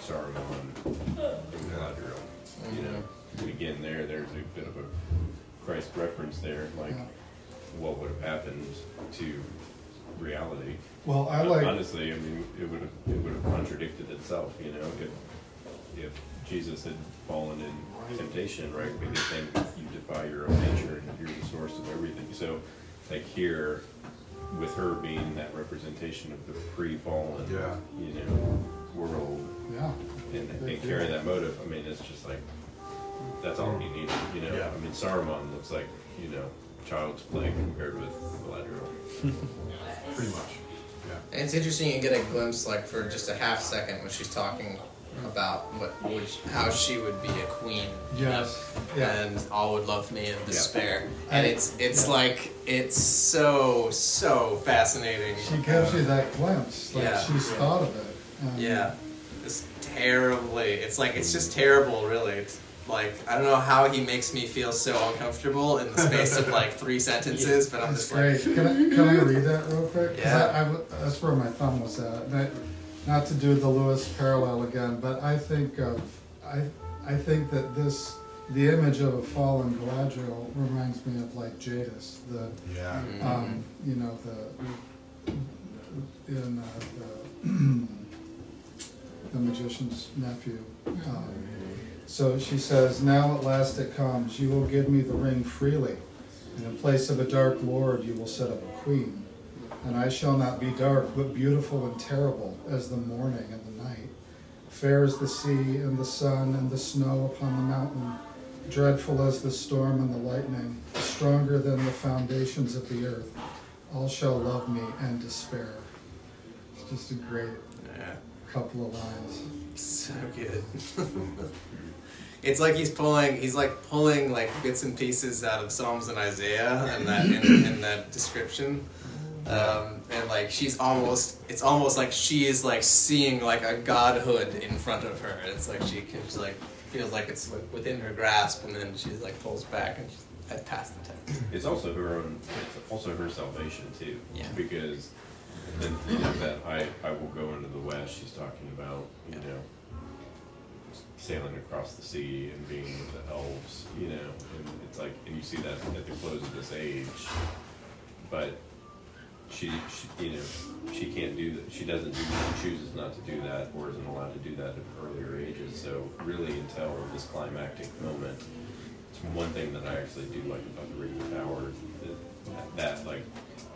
Saruman and Galadriel? You know, and again, there there's a bit of a Christ reference there. Like, what would have happened to reality? Well, I like- honestly. I mean, it would have it would have contradicted itself. You know, if if Jesus had fallen in temptation, right? Because then you defy your own nature and you're the source of everything. So, like here, with her being that representation of the pre-fallen, Yeah. you know, world, Yeah. and, Big and deal. carry that motive. I mean, it's just like that's all you need. You know, Yeah. I mean, Saruman looks like you know child's play compared with Galadriel. Pretty much. Yeah. And it's interesting you get a glimpse, like for just a half second, when she's talking about what would how she would be a queen. Yes. Yeah. And all would love me in despair. I- And it's it's like it's so so fascinating. She gives you that glimpse, like Yeah. she's thought of it. And Yeah. It's terribly. It's like it's just terrible, really. It's like I don't know how he makes me feel so uncomfortable in the space of like three sentences, but I'm It's just great. like. Can I, can I read that real quick? Yeah. I, I w- that's where my thumb was at. I- not to do the Lewis parallel again, but I think of I I think that this the image of a fallen Galadriel reminds me of like Jadis, the Yeah. um, you know the in uh, the the magician's nephew. Um, so she says, Now at last it comes, you will give me the ring freely, and in place of a dark lord you will set up a queen. And I shall not be dark, but beautiful and terrible as the morning and the night. Fair as the sea and the sun and the snow upon the mountain, dreadful as the storm and the lightning, stronger than the foundations of the earth. All shall love me and despair. It's just a great. Couple of lines. So good. it's like he's pulling he's like pulling like bits and pieces out of Psalms and Isaiah and that in, in that description. Um, and like she's almost it's almost like she is like seeing like a godhood in front of her. It's like she can just like feels like it's within her grasp and then she's like pulls back and she's at past the text. It's also her own. It's also her salvation too. Yeah. Because then you know that I I will go into the west. She's talking about you know sailing across the sea and being with the elves. You know, and it's like and you see that at the close of this age, but she, she you know she can't do that. She doesn't do. She chooses not to do that, or isn't allowed to do that at earlier ages. So really, until this climactic moment, it's one thing that I actually do like about the Ring of Power that, that like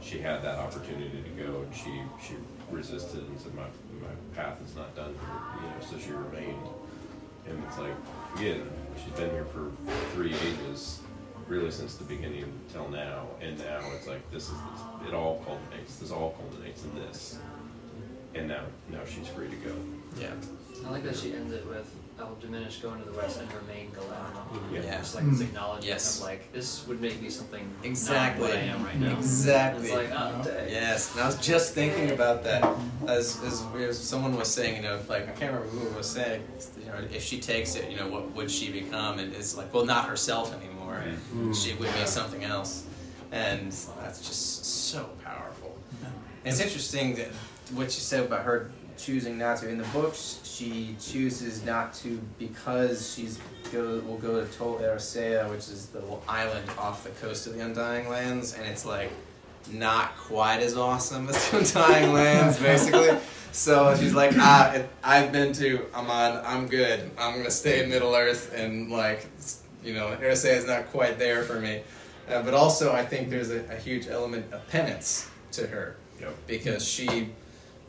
she had that opportunity to go and she she resisted and said my my path is not done here, you know. So she remained, and it's like again she's been here for three ages, really since the beginning till now, and now it's like this is this, it all culminates. This all culminates in this, and now now she's free to go. Yeah. I like that she ends it with, I will diminish going to the west and remain Galadriel. Yeah. Just like this Mm. acknowledgement Yes. of like, this would make me something Exactly. not what I am right now. Exactly. It's like, oh, dang. Yes, and I was just thinking about that as, as, as someone was saying, you know, if, like I can't remember who was saying, you know, if she takes it, you know, what would she become? And it's like, well, not herself anymore. Mm. She would be something else, and that's just so powerful. And it's interesting that what you said about her choosing not to. In the books, she chooses not to because she's go will go to Tol Eressëa, which is the little island off the coast of the Undying Lands, and it's like not quite as awesome as the Undying Lands, basically. So she's like, ah, it, I've been to Aman, I'm good. I'm gonna stay in Middle Earth, and like, you know, Eressëa is not quite there for me. Uh, but also, I think there's a, a huge element of penance to her because she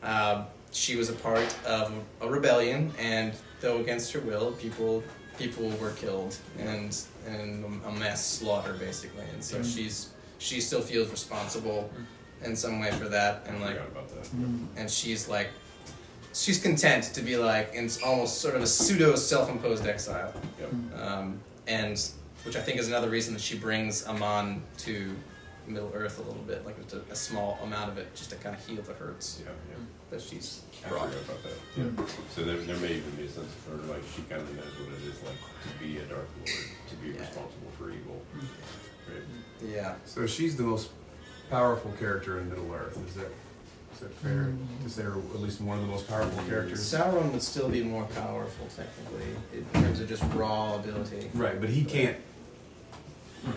uh, she was a part of a rebellion, and though against her will, people people were killed and and a mass slaughter basically, and so Mhm. she's she still feels responsible in some way for that, and like Mm. and she's like she's content to be like in almost sort of a pseudo self-imposed exile, um, and which I think is another reason that she brings Aman to Middle Earth a little bit, like just a, a small amount of it, just to kind of heal the hurts Yeah, yeah. that she's I brought. forgot about that. Yeah. So there, there may even be a sense of her, like, she kind of knows what it is like to be a Dark Lord, to be responsible for evil. Right? Yeah. So she's the most powerful character in Middle Earth. Is that is that fair to say, or at least one of the most powerful characters? Sauron would still be more powerful technically in terms of just raw ability. Right, but he can't.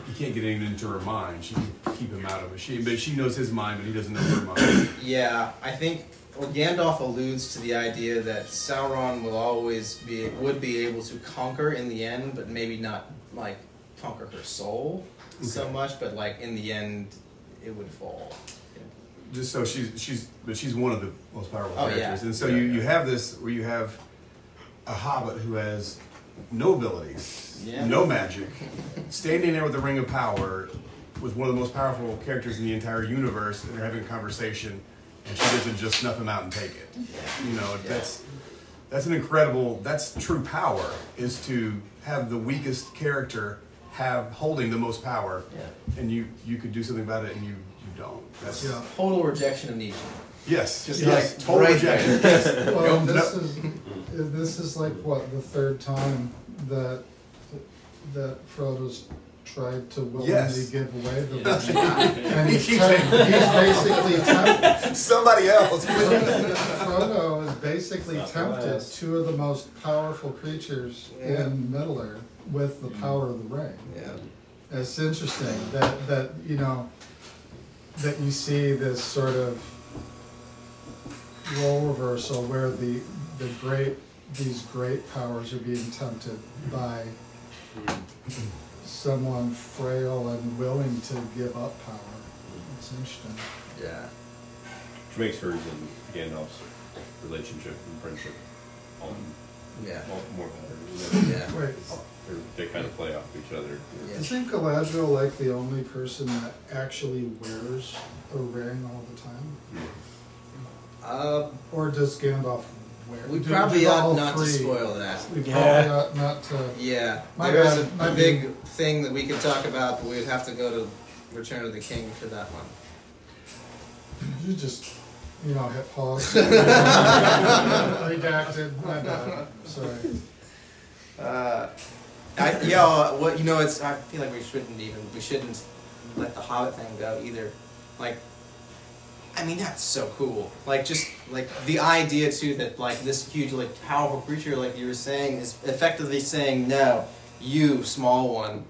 He can't get anything into her mind. She can keep him out of it. She, but she knows his mind, but he doesn't know her mind. Yeah, I think well, Gandalf alludes to the idea that Sauron will always be would be able to conquer in the end, but maybe not like conquer her soul so much, but like in the end, it would fall. Just so she's she's, but she's one of the most powerful Oh, yeah. characters. And so Yeah, you, yeah. you have this where you have a hobbit who has no abilities, Yeah. no magic, standing there with the ring of power, with one of the most powerful characters in the entire universe, and they're having a conversation, and she doesn't just snuff him out and take it. You know, that's that's an incredible. That's true power is to have the weakest character have holding the most power, and you you could do something about it, and you you don't. That's Total rejection of Nietzsche. Yes, Just yes, like total right rejection. Yes. Well, Nope, this nope. is this is like what the third time that that Frodo's tried to willingly Yes. give away the Yes. ring, and He he's, keeps temp- saying- he's basically tempted. Somebody else. Frodo is basically Not the tempted last. two of the most powerful creatures Yeah. in Middle Earth with the mm. power of the ring. Yeah. It's interesting that that you know that you see this sort of role reversal where the the great these great powers are being tempted by someone frail and willing to give up power. It's interesting. Yeah. Which makes hers and Gandalf's relationship and friendship all, Yeah. all more better. you know? Yeah. Wait. They're- kind of play off each other. Isn't Galadriel like the only person that actually wears a ring all the time? Uh, Or does Gandalf wear? we do- probably do ought all not to spoil that. We probably Yeah. ought not to. Yeah, My there bad, a, my a big thing that we could talk about, but we'd have to go to Return of the King for that one. You just, you know, hit pause. Redacted. My bad. Sorry. Uh, I, yeah, what you know, it's. I feel like we shouldn't even. We shouldn't let the Hobbit thing go either. Like, I mean, that's so cool. Like, just like the idea too that like this huge, like powerful creature, like you were saying, is effectively saying, no, you small one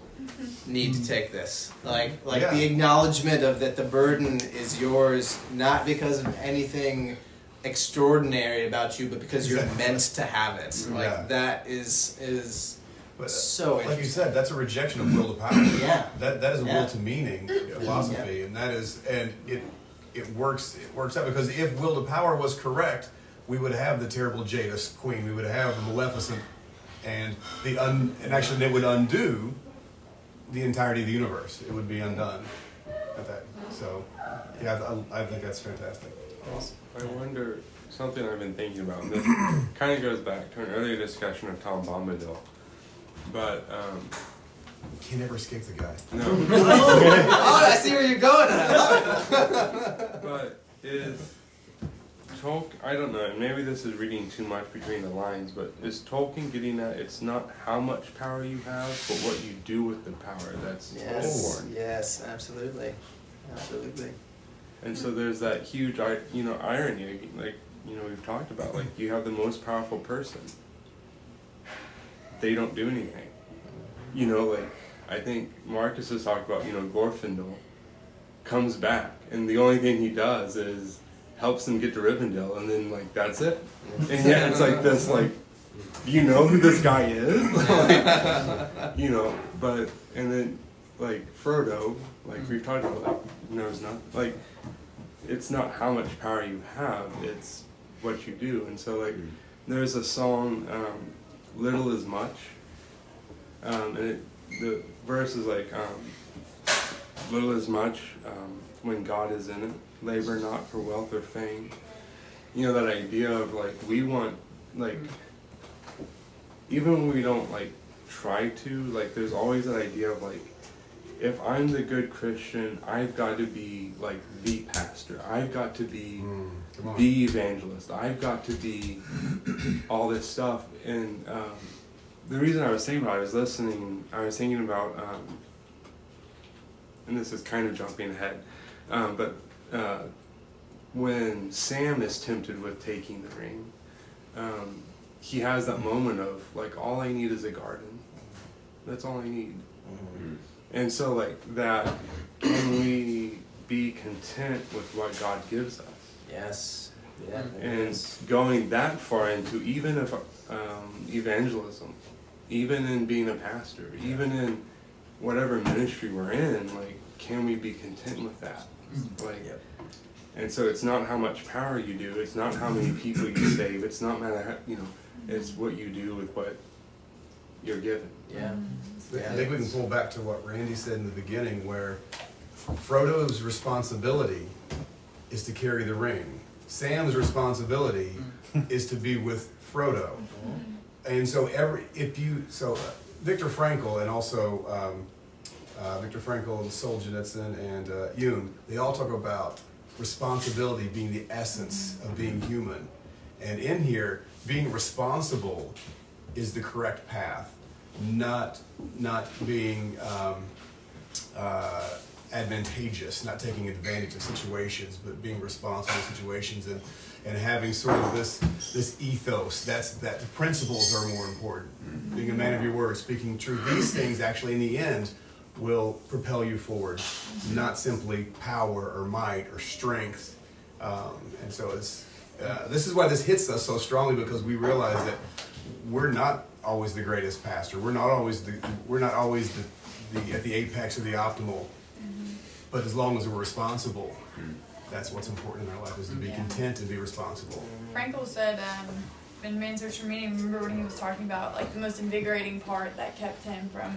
need to take this. Like, like Yeah. the acknowledgement of that the burden is yours, not because of anything extraordinary about you, but because you're Exactly. meant to have it. Like Yeah. that is is But, uh, so like you said, that's a rejection of will to power. Yeah. That that is a Yeah. will to meaning philosophy, and that is and it it works it works out because if will to power was correct, we would have the terrible Jadis queen, we would have the Maleficent, and the un and actually they would undo the entirety of the universe. It would be undone at that. So yeah, I, I think that's fantastic. I wonder something I've been thinking about. And this kind of goes back to an earlier discussion of Tom Bombadil, but um, Can't ever escape the guy. no. oh, I see where you're going. and I love it. but is Tolkien? I don't know. Maybe this is reading too much between the lines. But is Tolkien getting at it's not how much power you have, but what you do with the power that's yes, important. yes, absolutely, absolutely. And so there's that huge, you know, irony. Like you know, we've talked about. Like you have the most powerful person. They don't do anything. You know, like I think Marcus has talked about. You know, Glorfindel comes back, and the only thing he does is helps them get to Rivendell, and then like that's it. And yeah, it's like this like. You know who this guy is, Like, you know. But and then like Frodo, like we've talked about, like knows not like it's not how much power you have, it's what you do. And so like there's a song, um, "Little is Much," um, and it, the verse is like, um, "Little is much um, when God is in it. Labor not for wealth or fame." You know that idea of like we want like even when we don't like try to like there's always that idea of like if I'm the good Christian, I've got to be like the pastor. I've got to be on. the evangelist. I've got to be all this stuff. And um, the reason I was thinking about it, I was listening, I was thinking about, um, and this is kind of jumping ahead, um, but uh, when Sam is tempted with taking the ring, um, he has that moment of like, all I need is a garden. That's all I need. And so, like that, can we be content with what God gives us? Yes. Yeah. And going that far into even if um, evangelism, even in being a pastor, even in whatever ministry we're in, like, can we be content with that? Mm-hmm. Like, and so it's not how much power you do, it's not how many people you save, it's not matter how, you know, it's what you do with what you're given. Yeah. Mm-hmm. I think we can pull back to what Randy said in the beginning, where Frodo's responsibility is to carry the ring. Sam's responsibility mm-hmm. is to be with Frodo. And so every if you so uh, Viktor Frankl and also um, uh, Viktor Frankl and Solzhenitsyn and uh, Jung, they all talk about responsibility being the essence of being human. And in here, being responsible is the correct path, not not being um, uh, advantageous, not taking advantage of situations, but being responsible in situations and and having sort of this this ethos. That's that the principles are more important. Being a man of your word, speaking truth. These things actually, in the end, will propel you forward, not simply power or might or strength. Um, and so it's uh, this is why this hits us so strongly because we realize that we're not always the greatest pastor. We're not always the we're not always the, the at the apex or the optimal. But as long as we're responsible, that's what's important in our life is to be Yeah. content and be responsible. Frankl said um, in Man's Search for Meaning, remember when he was talking about like the most invigorating part that kept him from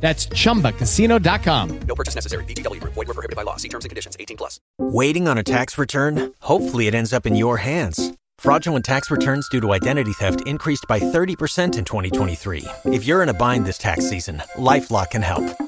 That's chumbacasino.com. No purchase necessary. Group. Void were prohibited by law. See terms and conditions. 18 plus. Waiting on a tax return? Hopefully, it ends up in your hands. Fraudulent tax returns due to identity theft increased by 30% in 2023. If you're in a bind this tax season, LifeLock can help.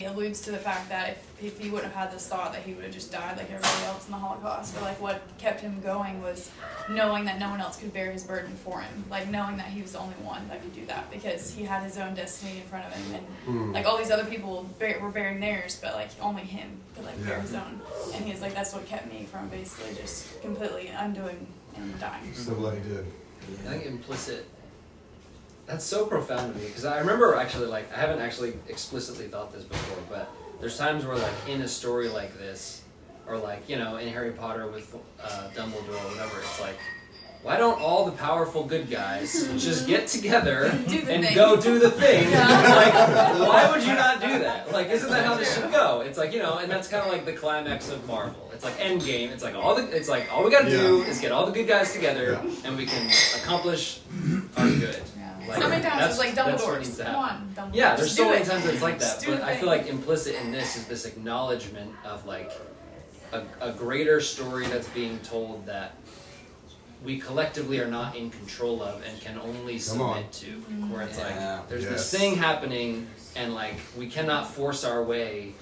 He alludes to the fact that if, if he wouldn't have had this thought that he would have just died like everybody else in the Holocaust, but like what kept him going was knowing that no one else could bear his burden for him, like knowing that he was the only one that could do that because he had his own destiny in front of him, and Mm. like all these other people bear, were bearing theirs, but like only him could like bear his own, and he's like that's what kept me from basically just completely undoing and dying. So glad he did. I think implicit. That's so profound to me because I remember actually like I haven't actually explicitly thought this before, but there's times where like in a story like this, or like you know in Harry Potter with uh, Dumbledore or whatever, it's like. Why don't all the powerful good guys just get together and thing. go do the thing? Yeah. like, why would you not do that? Like, isn't that how this should go? It's like you know, and that's kind of like the climax of Marvel. It's like Endgame. It's like all the. It's like all we gotta do is get all the good guys together, and we can accomplish our good. Like, So many times that's- it's like that's Dumbledore's. Come on, Dumbledore. Yeah, there's Just so many it. times it's like that, but I feel like implicit in this is this acknowledgement of like a, a greater story that's being told that we collectively are not in control of and can only Come on. submit to. Mm-hmm. Where it's Yeah. like there's Yes. this thing happening and like we cannot force our way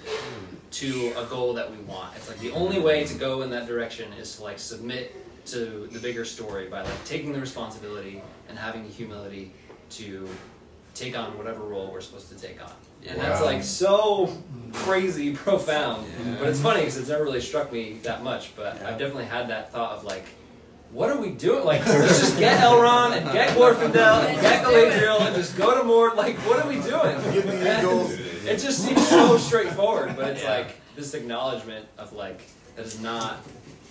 to a goal that we want. It's like the only way to go in that direction is to like submit to the bigger story by like taking the responsibility and having the humility to take on whatever role we're supposed to take on. And that's like so crazy profound. Yeah. But it's funny because it's never really struck me that much. But Yeah. I've definitely had that thought of like, what are we doing? Like, let's just get Elrond and get Glorfindel and get Galadriel and just go to Mord. Like, what are we doing? Give me the goals. It just seems so straightforward, but it's like this acknowledgement of like that is not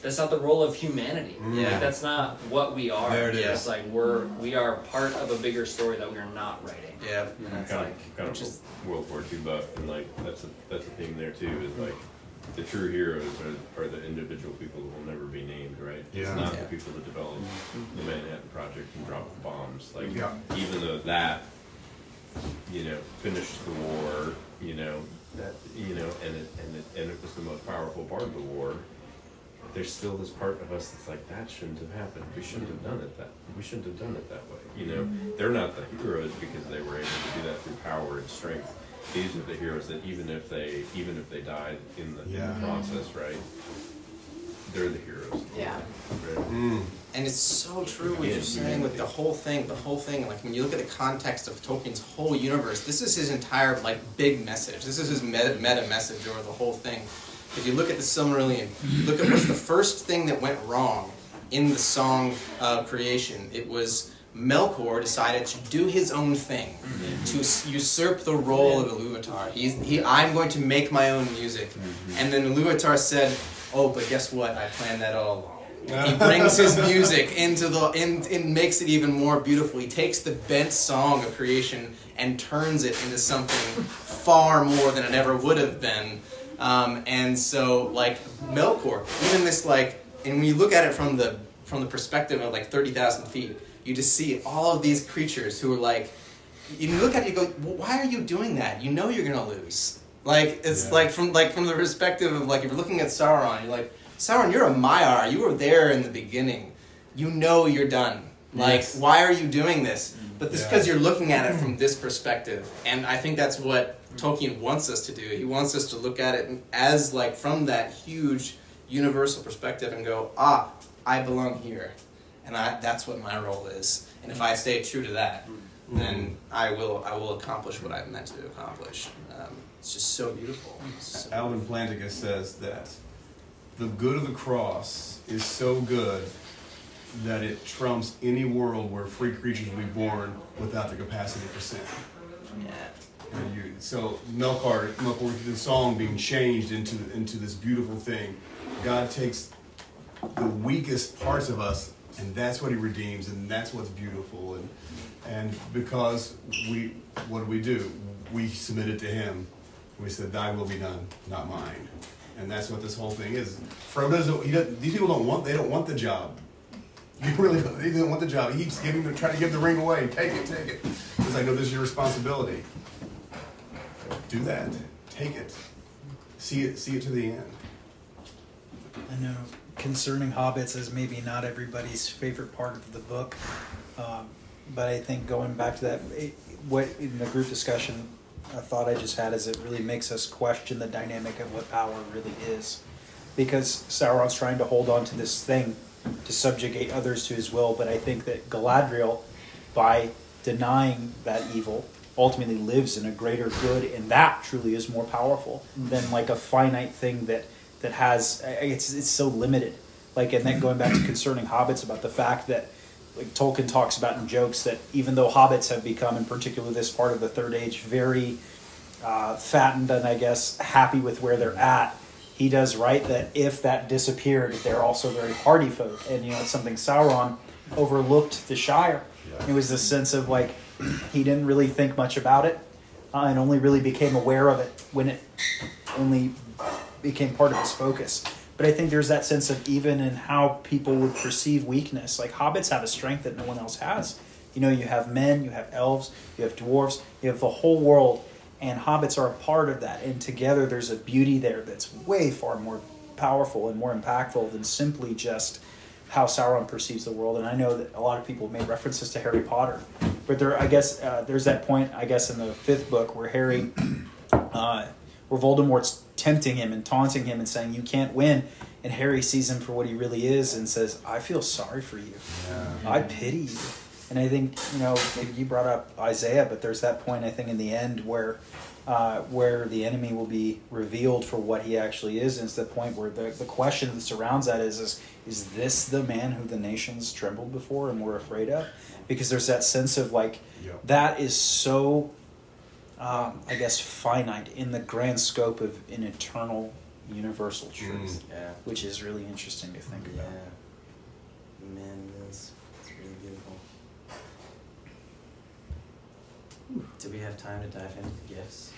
that's not the role of humanity. Mm. Yeah. Like, that's not what we are. There it is. It's like we're we are part of a bigger story that we are not writing. Yeah. And that's kind like of, kind which is- of World War II buff, and like that's a that's a theme there too. Is like the true heroes are, are the individual people that will never be named, right? Yeah. It's not Yeah. the people that developed the Manhattan Project and dropped bombs. Like Yeah. even though that, you know, finished the war, you know that you know, and it and it and it was the most powerful part of the war. There's still this part of us that's like that shouldn't have happened. We shouldn't have done it that. We shouldn't have done it that way. You know, they're not the heroes because they were able to do that through power and strength. These are the heroes that even if they even if they died in the, in the process, right? They're the heroes. Yeah. Right? Mm. And it's so true what you're saying with the whole thing, the whole thing. Like when you look at the context of Tolkien's whole universe, this is his entire like big message. This is his meta, meta message over the whole thing. If you look at the Silmarillion, look at what's the first thing that went wrong in the song of creation. It was Melkor decided to do his own thing, to mm-hmm. usurp the role of Iluvatar. He's, he, I'm going to make my own music. Mm-hmm. And then Iluvatar said, "Oh, but guess what? I planned that all along." he brings his music into the in, and makes it even more beautiful. He takes the bent song of creation and turns it into something far more than it ever would have been. Um, and so, like Melkor, even this like, and when you look at it from the from the perspective of like thirty thousand feet, you just see all of these creatures who are like, you look at it, you go, well, why are you doing that? You know you're gonna lose. Like it's Yeah. like from like from the perspective of like if you're looking at Sauron, you're like, Sauron, you're a Maiar. You were there in the beginning. You know you're done. Like, Yes. why are you doing this? But this Yeah. because you're looking at it from this perspective, and I think that's what Tolkien wants us to do. He wants us to look at it as like from that huge universal perspective and go, ah, I belong here, and I, that's what my role is. And if I stay true to that, then I will I will accomplish what I'm meant to accomplish. Um, it's just so beautiful. So Alvin Plantinga says that the good of the cross is so good that it trumps any world where free creatures will be born without the capacity for sin. Yeah. And you, so Melkor, Melkor, the song being changed into into this beautiful thing. God takes the weakest parts of us, and that's what He redeems, and that's what's beautiful. And and because we, what do we do? We submit it to Him. We said, "Thy will be done, not mine." And that's what this whole thing is. Frodo doesn't. He doesn't these people don't want. They don't want the job. You really don't. They don't want the job. He keeps giving, the, trying to give the ring away. Take it, take it. It's like, no, this is your responsibility. Do that. Take it. See it. See it to the end. I know concerning hobbits is maybe not everybody's favorite part of the book, um, but I think going back to that, it, what in the group discussion, a thought I just had is it really makes us question the dynamic of what power really is, because Sauron's trying to hold on to this thing to subjugate others to his will, but I think that Galadriel, by denying that evil, ultimately lives in a greater good, and that truly is more powerful than like a finite thing that that has it's it's so limited. Like, and then going back to concerning hobbits about the fact that like Tolkien talks about in jokes that even though hobbits have become, in particular this part of the Third Age, very uh, fattened and I guess happy with where they're at, he does write that if that disappeared, they're also very hardy folk, and you know it's something Sauron overlooked the Shire. It was this sense of like he didn't really think much about it, uh, and only really became aware of it when it only became part of his focus. But I think there's that sense of even in how people would perceive weakness. Like hobbits have a strength that no one else has. You know, you have men, you have elves, you have dwarves, you have the whole world, and hobbits are a part of that. And together, there's a beauty there that's way far more powerful and more impactful than simply just how Sauron perceives the world. And I know that a lot of people made references to Harry Potter, but there, I guess, uh, there's that point, I guess, in the fifth book where Harry, uh, where Voldemort's tempting him and taunting him and saying, "You can't win," and Harry sees him for what he really is and says, "I feel sorry for you. I pity you." And I think you know, maybe you brought up Isaiah, but there's that point I think in the end where. Uh, where the enemy will be revealed for what he actually is, and it's the point where the, the question that surrounds that is, is is this the man who the nations trembled before and were afraid of? Because there's that sense of like that is so, um, I guess, finite in the grand scope of an eternal, universal truth, Yeah. which is really interesting to think Yeah. about. Man, it's, it's really beautiful. Do we have time to dive into the gifts?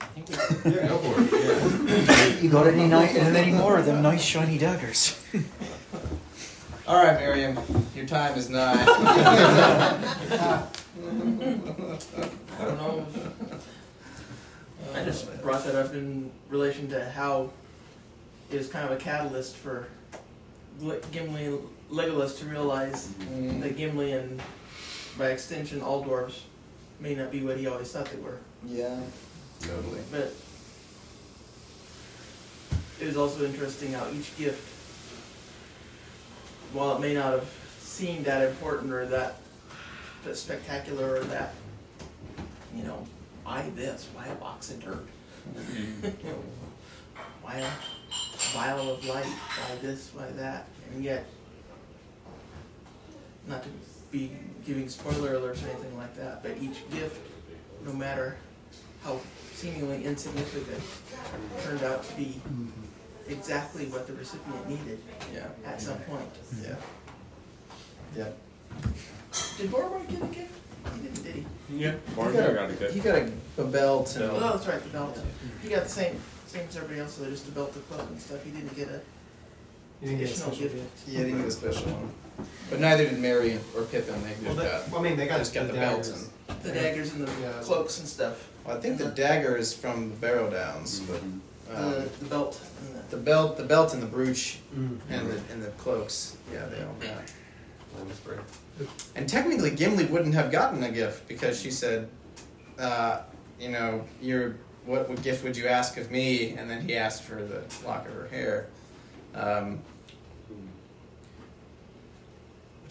I think we Yeah, go for it. Yeah. You got any night any more of them nice shiny daggers? All right, Miriam, your time is nigh. I don't know. Uh, I just brought that up in relation to how it was kind of a catalyst for Gimli and Legolas to realize mm-hmm. that Gimli and, by extension, all dwarves may not be what he always thought they were. yeah, totally. But it was also interesting how each gift, while it may not have seemed that important or that, that spectacular or that, you know, why this? Why a box of dirt? Mm-hmm. you know, why a vial of light? Why this? Why that? And yet, not to be giving spoiler alerts or anything like that, but each gift, no matter how seemingly insignificant, turned out to be mm-hmm. exactly what the recipient needed Yeah. at some point. Mm-hmm. Yeah. Yeah. Did Boromir get a gift? He didn't, did he? Yeah, He Boromir got a gift. He got a, a belt and Oh, that's right, the belt. He got the same, same as everybody else, so just the belt, the cloak and stuff. He didn't get a You didn't get a special gift. gift. Yeah, he didn't get a special one. But neither did Merry or Pippin. They just Well, that- got. well, I mean, they got just got the the, belt daggers. and. The daggers and the Yeah. cloaks and stuff. Well, I think the dagger is from the Barrow Downs, but um, The, the belt and the. the belt, the belt and the brooch, Mm. and the and the cloaks. Yeah, they all got. That's great. And technically, Gimli wouldn't have gotten a gift because she said, uh, you know, you're, what, what gift would you ask of me? And then he asked for the lock of her hair. Um, which,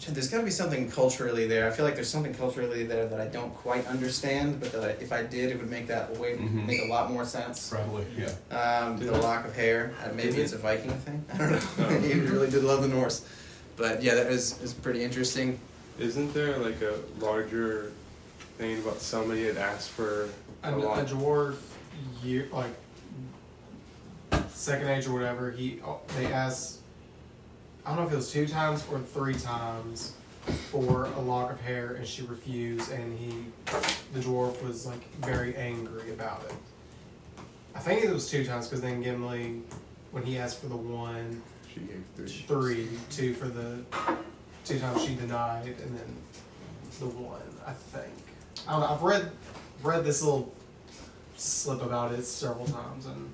there's got to be something culturally there. I feel like there's something culturally there that I don't quite understand, but that I, if I did, it would make that way Mhm. make a lot more sense. Probably, yeah. Um, the Did it? lock of hair. Uh, maybe Did it's a Viking thing. I don't know. he really did love the Norse. But yeah, that is, is pretty interesting. Isn't there like a larger thing about somebody had asked for a, a a lot? dwarf year like second age or whatever he they asked i don't know if it was two times or three times for a lock of hair and she refused and he the dwarf was like very angry about it i think it was two times because then gimli when he asked for the one She gave three. three two for the two times she denied and then the one i think I don't know, i've read read this little slip about it several times and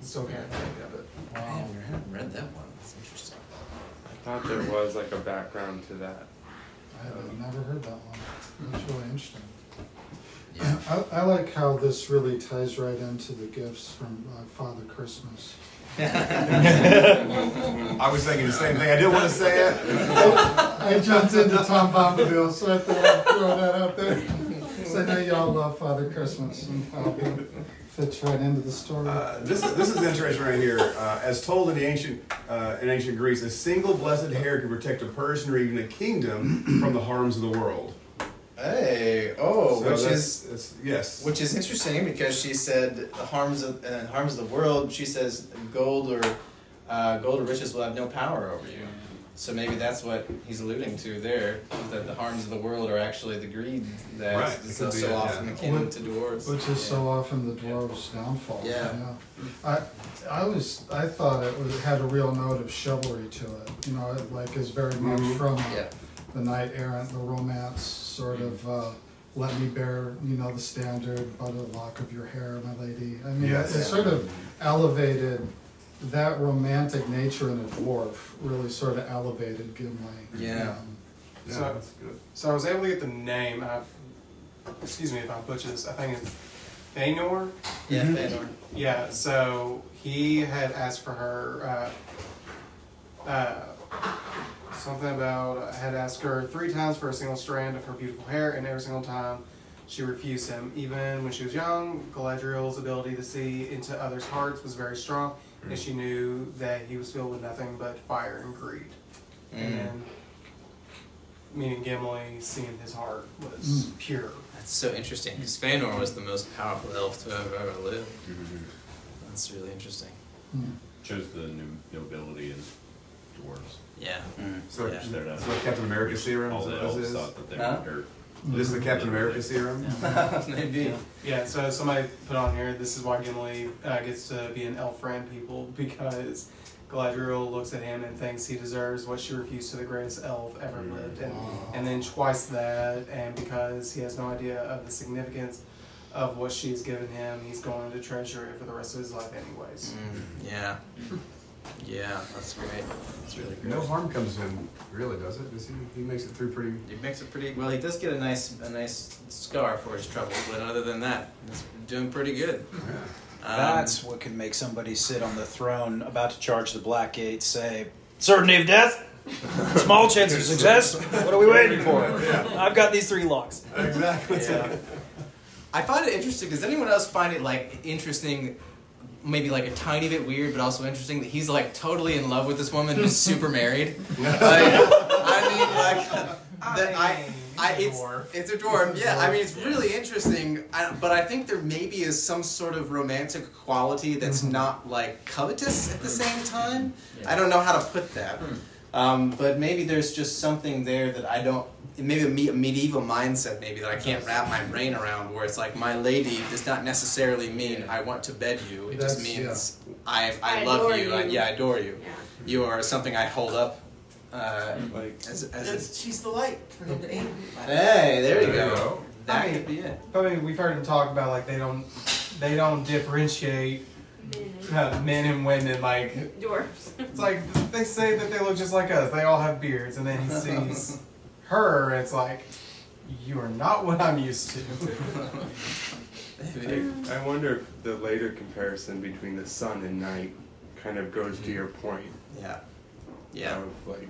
still can't think of it Wow, haven't, I haven't read that one. That's interesting. I thought there was like a background to that. I've never heard that one. That's really interesting. Yeah. I, I like how this really ties right into the gifts from uh, Father Christmas. I was thinking the same thing. I didn't want to say it. I jumped into Tom Bombadil, so I thought I'd throw that out there. So I know y'all love Father Christmas and how it fits right into the story. Uh, this is this is interesting right here. Uh, as told in the ancient uh, in ancient Greece, a single blessed hair can protect a person or even a kingdom from the harms of the world. Hey, oh, So which that's- is that's- yes. which is interesting because she said the harms of uh, harms of the world. She says gold or uh, gold or riches will have no power over you. So maybe that's what he's alluding to there, that the harms of the world are actually the greed that Right, is so, be so it, often akin Which- to dwarves. Which is so often the dwarves' downfall. Yeah. I I was I thought it was had a real note of chivalry to it. You know, it like is very much Mhm. from a, Yeah. the knight errant, the romance sort of. Uh, let me bear, you know, the standard by the lock of your hair, my lady. I mean, Yes. it, it sort of elevated that romantic nature in a dwarf. Really, sort of elevated Gimli. Yeah. Um, So, that's good. so I was able to get the name. I, excuse me if I butcher this. I think it's Feanor. Yeah. Feanor. Yeah. So he had asked for her. Uh, uh, something about I had asked her three times for a single strand of her beautiful hair, and every single time she refused him. Even when she was young, Galadriel's ability to see into others' hearts was very strong, and she knew that he was filled with nothing but fire and greed. Mm. And then, meaning Gimli, seeing his heart was Mm. pure. That's so interesting because Feanor was the most powerful elf to have ever lived. That's really interesting. Chose the new nobility and dwarves. Yeah. So, Yeah. They're not- so Captain America serum. All is the elves thought that they Huh? were dirt. This is the Captain America serum. Maybe. Yeah, so somebody put on here, this is why Gimli uh, gets to be an elf friend people because Galadriel looks at him and thinks he deserves what she refused to the greatest elf ever lived, and and then twice that, and because he has no idea of the significance of what she's given him, he's going to treasure it for the rest of his life, anyways. Mm, yeah. Yeah, that's great. That's really great. No harm comes to him, really, does it? Does he? He makes it through pretty. He makes it pretty well. He does get a nice a nice scar for his trouble, but other than that, he's doing pretty good. Um, That's what can make somebody sit on the throne about to charge the Black Gate say, Certainty of death? Small chance of success? What are we waiting for? I've got these three locks. Exactly. Yeah. I find it interesting. Does anyone else find it like interesting? Maybe like a tiny bit weird, but also interesting that he's like totally in love with this woman who's super married. Like, I mean, like, that I, I, it's, it's a dwarf. Yeah, I mean, it's really interesting. I, but I think there maybe is some sort of romantic quality that's not like covetous at the same time. I don't know how to put that. Um, but maybe there's just something there that I don't. Maybe a, me- a medieval mindset, maybe that I can't wrap my brain around, where it's like my lady does not necessarily mean I want to bed you. It just That's- means I, I, I love adore you. I, you. yeah, I adore you. Yeah. You are something I hold up. Uh, Like, as, as That's, she's the light for him to aim. a, hey, there you There go. go. That I mean- could be it. I mean, we've heard him talk about like they don't they don't differentiate uh, men and women. Like Dwarfs. it's like they say that they look just like us. They all have beards, and then he sees her. It's like you are not what I'm used to. Maybe. I wonder if the later comparison between the sun and night kind of goes to mm-hmm. your point Yeah. Yeah. of like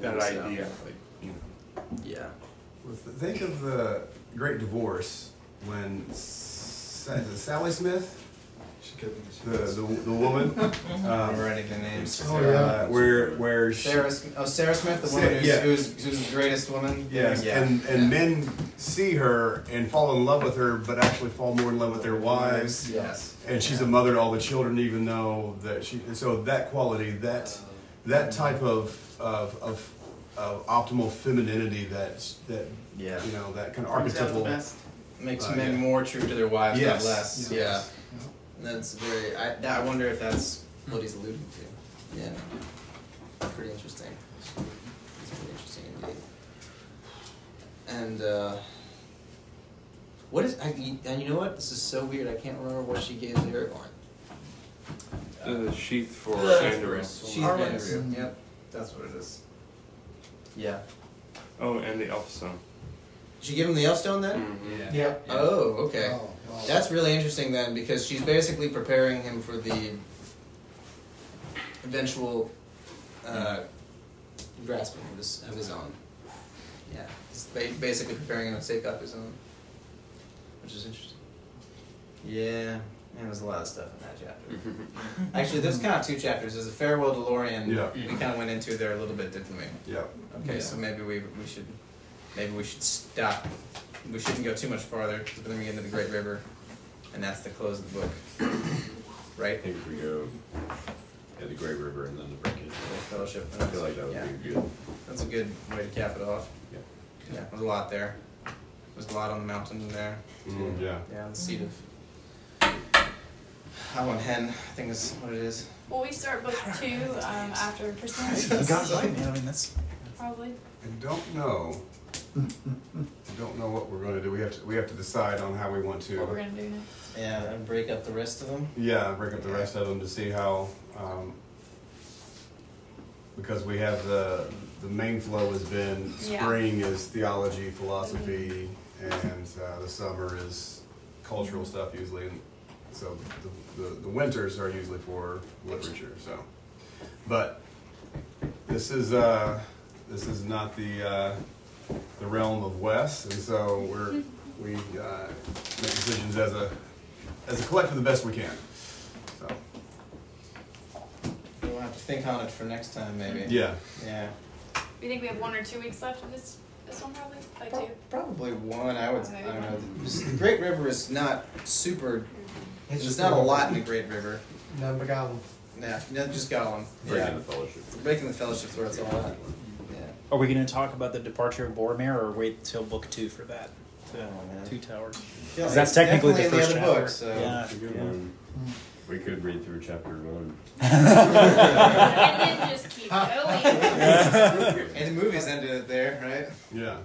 that think so. idea, like you know. Yeah. Well, th- Think of the Great Divorce when Sa- Sally Smith, she the the, the woman, I'm um, writing the names. Oh, yeah. uh, where where she, Sarah, Sm- oh, Sarah Smith, the Sa- woman who's, yeah. who's, who's the greatest woman. Yes, Yeah. and and men see her and fall in love with her, but actually fall more in love with their wives. Yes. And she's a mother to all the children, even though that she. and So that quality, that that type of of, of, of optimal femininity, that that Yeah. you know that kind of Brings out the archetypal. best. Makes Uh, men yeah. more true to their wives, Yes. not less. Yes. Yeah. That's very. I, I wonder if that's what he's alluding to. Yeah. Pretty interesting. It's pretty interesting indeed. And uh, what is? I, and you know what? This is so weird. I can't remember what she gave Aragorn. The sheath for The- Andúril. She's Arwen's. Yep. That's what it is. Yeah. Oh, and the elf stone. Did she give him the Elfstone then? Mm-hmm. Yeah. Oh, okay. Oh, wow. That's really interesting then, because she's basically preparing him for the eventual uh, grasping of his, of his own. Yeah, he's basically preparing him to take up his own, which is interesting. Yeah, man, there's a lot of stuff in that chapter. Actually, there's kind of two chapters. There's a farewell to Lórien. Yeah. We kind of went into there a little bit, didn't we? Yeah. Okay, so maybe we we should maybe we should stop. We shouldn't go too much farther because then we get into the Great River, and that's the close of the book, I right? think if we go yeah, the Great River and then the breakage. The Fellowship. I feel like that would yeah, be good. that's a good way to cap it off. Yeah. Yeah, there's a lot there. There's a lot on the mountain in there. Mm, yeah. Yeah, the seat of. Amon Hen, I think is what it is. Well, we start book two um, after Christmas? God, right, man. I mean, that's Probably. I don't know. I don't know what we're going to do. We have to we have to decide on how we want to. What we're gonna do next. Yeah, and break up the rest of them. Yeah, break up the rest of them to see how, um, because we have the, the main flow has been, Yeah. spring is theology, philosophy, and, uh, the summer is cultural stuff usually, and so the, the, the winters are usually for literature, so. But this is, uh, this is not the, uh, the realm of Wes, and so we're, we, uh, make decisions as a, as a collective the best we can. So We'll have to think on it for next time, maybe. Yeah. Yeah. You think we have one or two weeks left of this this one probably? Like two? Probably one. I would. Okay. I don't know. The the Great River is not super. It's There's just not a a lot in the Great River. No, but got 'em. Yeah, no, just got one. Breaking yeah. the fellowship. Breaking the fellowship's where it's all at. Yeah. Are we going to talk about the departure of Boromir, or wait till book two for that? Oh, man. Two Towers. Yeah, 'Cause that's it's technically the definitely in first the chapter. book, so- Yeah. That's a good one. Mm. We could read through chapter one. And then just keep going. and the movies ended it there, right? Yeah.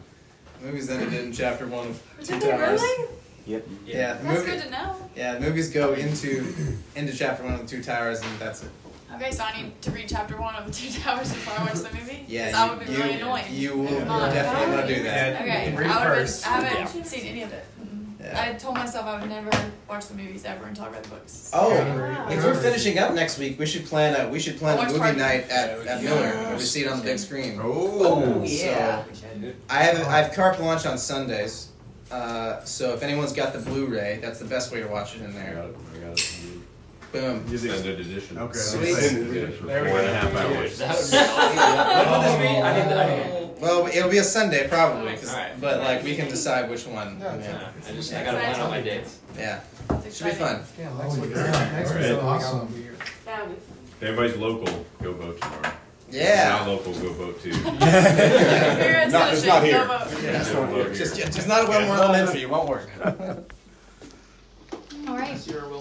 The movies ended in chapter one of Two Did they Towers. really? Yep. Yeah, the That's movie. good to know. Yeah, the movies go into into chapter one of the Two Towers, and that's it. Okay, so I need to read chapter one of the Two Towers before I watch the movie. Yeah, that would be you- really annoying. you will My definitely wanna do that. Yeah, Okay, you can read I, would first. I haven't seen any of it. Yeah. I told myself I would never watch the movies ever until I read the books. Oh, Wow. if we're finishing up next week, we should plan a we should plan a movie party. night at, at Miller where we see it on the big screen. Oh, So, I have I have carte blanche on Sundays. Uh, so if anyone's got the Blu-ray, that's the best way to watch it in I there. Boom. Extended edition. Okay. Sweet. Extended There we four and a go. half hours. That would be awesome. When would this be? I need. I need. Well, it'll be a Sunday probably, 'cause- Alright. but like we can decide which one. Yeah. Yeah, I just I gotta plan out my dates. yeah. That's should be fun. Yeah, next Oh, week. yeah. Next week's Alright. awesome. That would be If anybody's local, go vote tomorrow. If Yeah. Not local, go vote too. If you're in Not- it's not go here. vote. Yeah. Go vote here. Just just not at Wetmore Elementary. It won't work. All right. Zero will